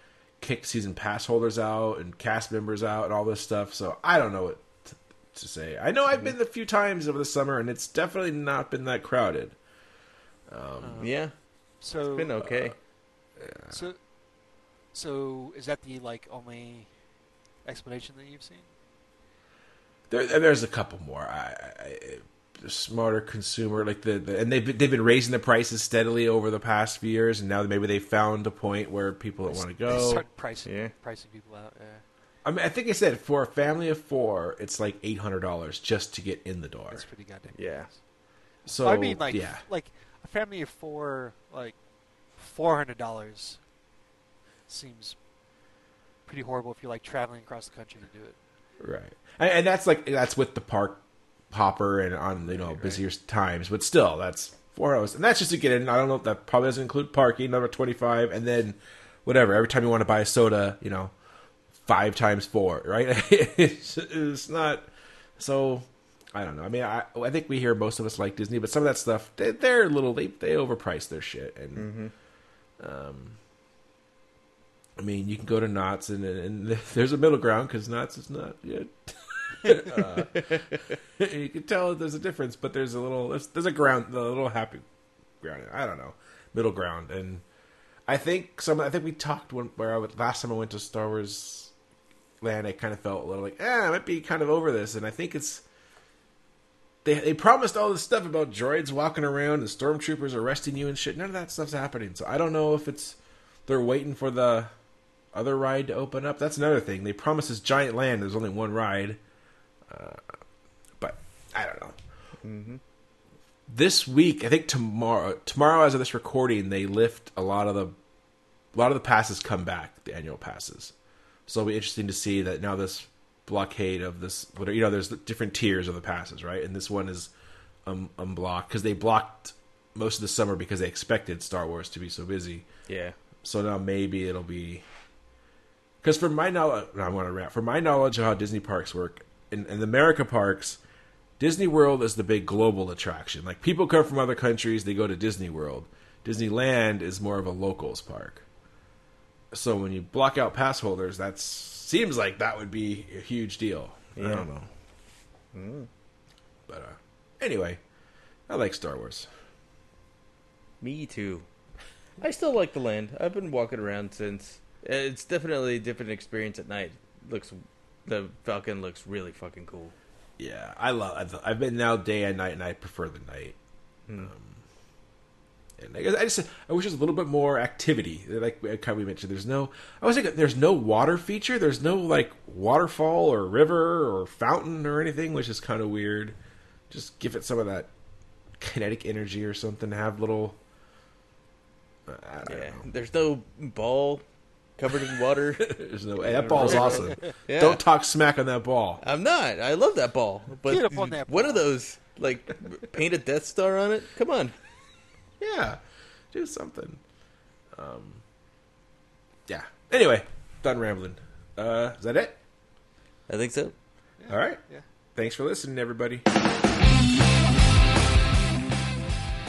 kicked season pass holders out and cast members out and all this stuff. So I don't know what to, to say. I know I've been a few times over the summer, and it's definitely not been that crowded. Um, uh, yeah, So it's been okay. Uh, so, so is that the like only explanation that you've seen? There, there's a couple more. I, I, smarter consumer, like the, the and they've been- they've been raising the prices steadily over the past few years, and now maybe they found a point where people don't want to They go. start pricing Yeah. pricing people out. Yeah, I mean, I think I said for a family of four, it's like eight hundred dollars just to get in the door. that's pretty goddamn. Yeah. So I mean, like, yeah, like a family of four, like four hundred dollars seems pretty horrible if you're like traveling across the country to do it. right, and, and that's like that's with the park hopper and on you know busier times, but still that's four hours, and that's just to get in. I don't know if that probably doesn't include parking, number twenty five, and then whatever. Every time you want to buy a soda, you know, five times four, right? it's, it's not so. I don't know. I mean, I I think we hear most of us like Disney, but some of that stuff they, they're a little they they overprice their shit, and um, I mean, you can go to Knott's and and there's a middle ground because Knott's is not yet. uh, you can tell there's a difference, but there's a little there's, there's a ground, a little happy ground. I don't know, middle ground, and I think some. I think we talked when where I would, last time I went to Star Wars Land. I kind of felt a little like, eh, I might be kind of over this, and I think it's. They, they promised all this stuff about droids walking around and stormtroopers arresting you and shit. None of that stuff's happening. So I don't know if it's they're waiting for the other ride to open up. That's another thing. They promised this giant land. There's only one ride, uh, but I don't know. This week, I think tomorrow, tomorrow as of this recording, they lift a lot of the, a lot of the passes come back, the annual passes. So it'll be interesting to see that now this blockade of this, you know, there's different tiers of the passes, right? And this one is um, unblocked because they blocked most of the summer because they expected Star Wars to be so busy. Yeah. So now maybe it'll be because for my knowledge, I want to wrap. From my knowledge of how Disney parks work, in, in the America parks, Disney World is the big global attraction. Like people come from other countries, they go to Disney World. Disneyland is more of a locals park. So when you block out pass holders, that seems like that would be a huge deal. I don't know. But uh, anyway, I like Star Wars. Me too. I still like the land. I've been walking around since. It's definitely a different experience at night. Looks, the Falcon looks really fucking cool. Yeah, I love. I've, I've been now day and night, and I prefer the night. Um, and I, guess I just I wish there's a little bit more activity. Like kind we mentioned, there's no. I was thinking there's no water feature. There's no like waterfall or river or fountain or anything, which is kind of weird. Just give it some of that kinetic energy or something. Have little. I don't Yeah. know. There's no ball covered in water. There's no. Hey, that ball's awesome. Yeah. Don't talk smack on that ball. I'm not. I love that ball. But Get up on that one of ball. those like paint a Death Star on it. Come on. Yeah, do something. Um, yeah. Anyway, done rambling. Uh, is that it? I think so. All right. Yeah. Thanks for listening, everybody.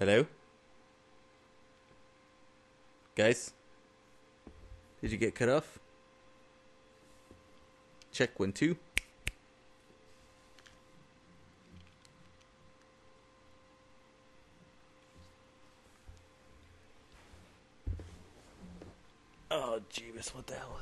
Hello? Guys? Did you get cut off? Check one, two. Oh, Jeebus, what the hell?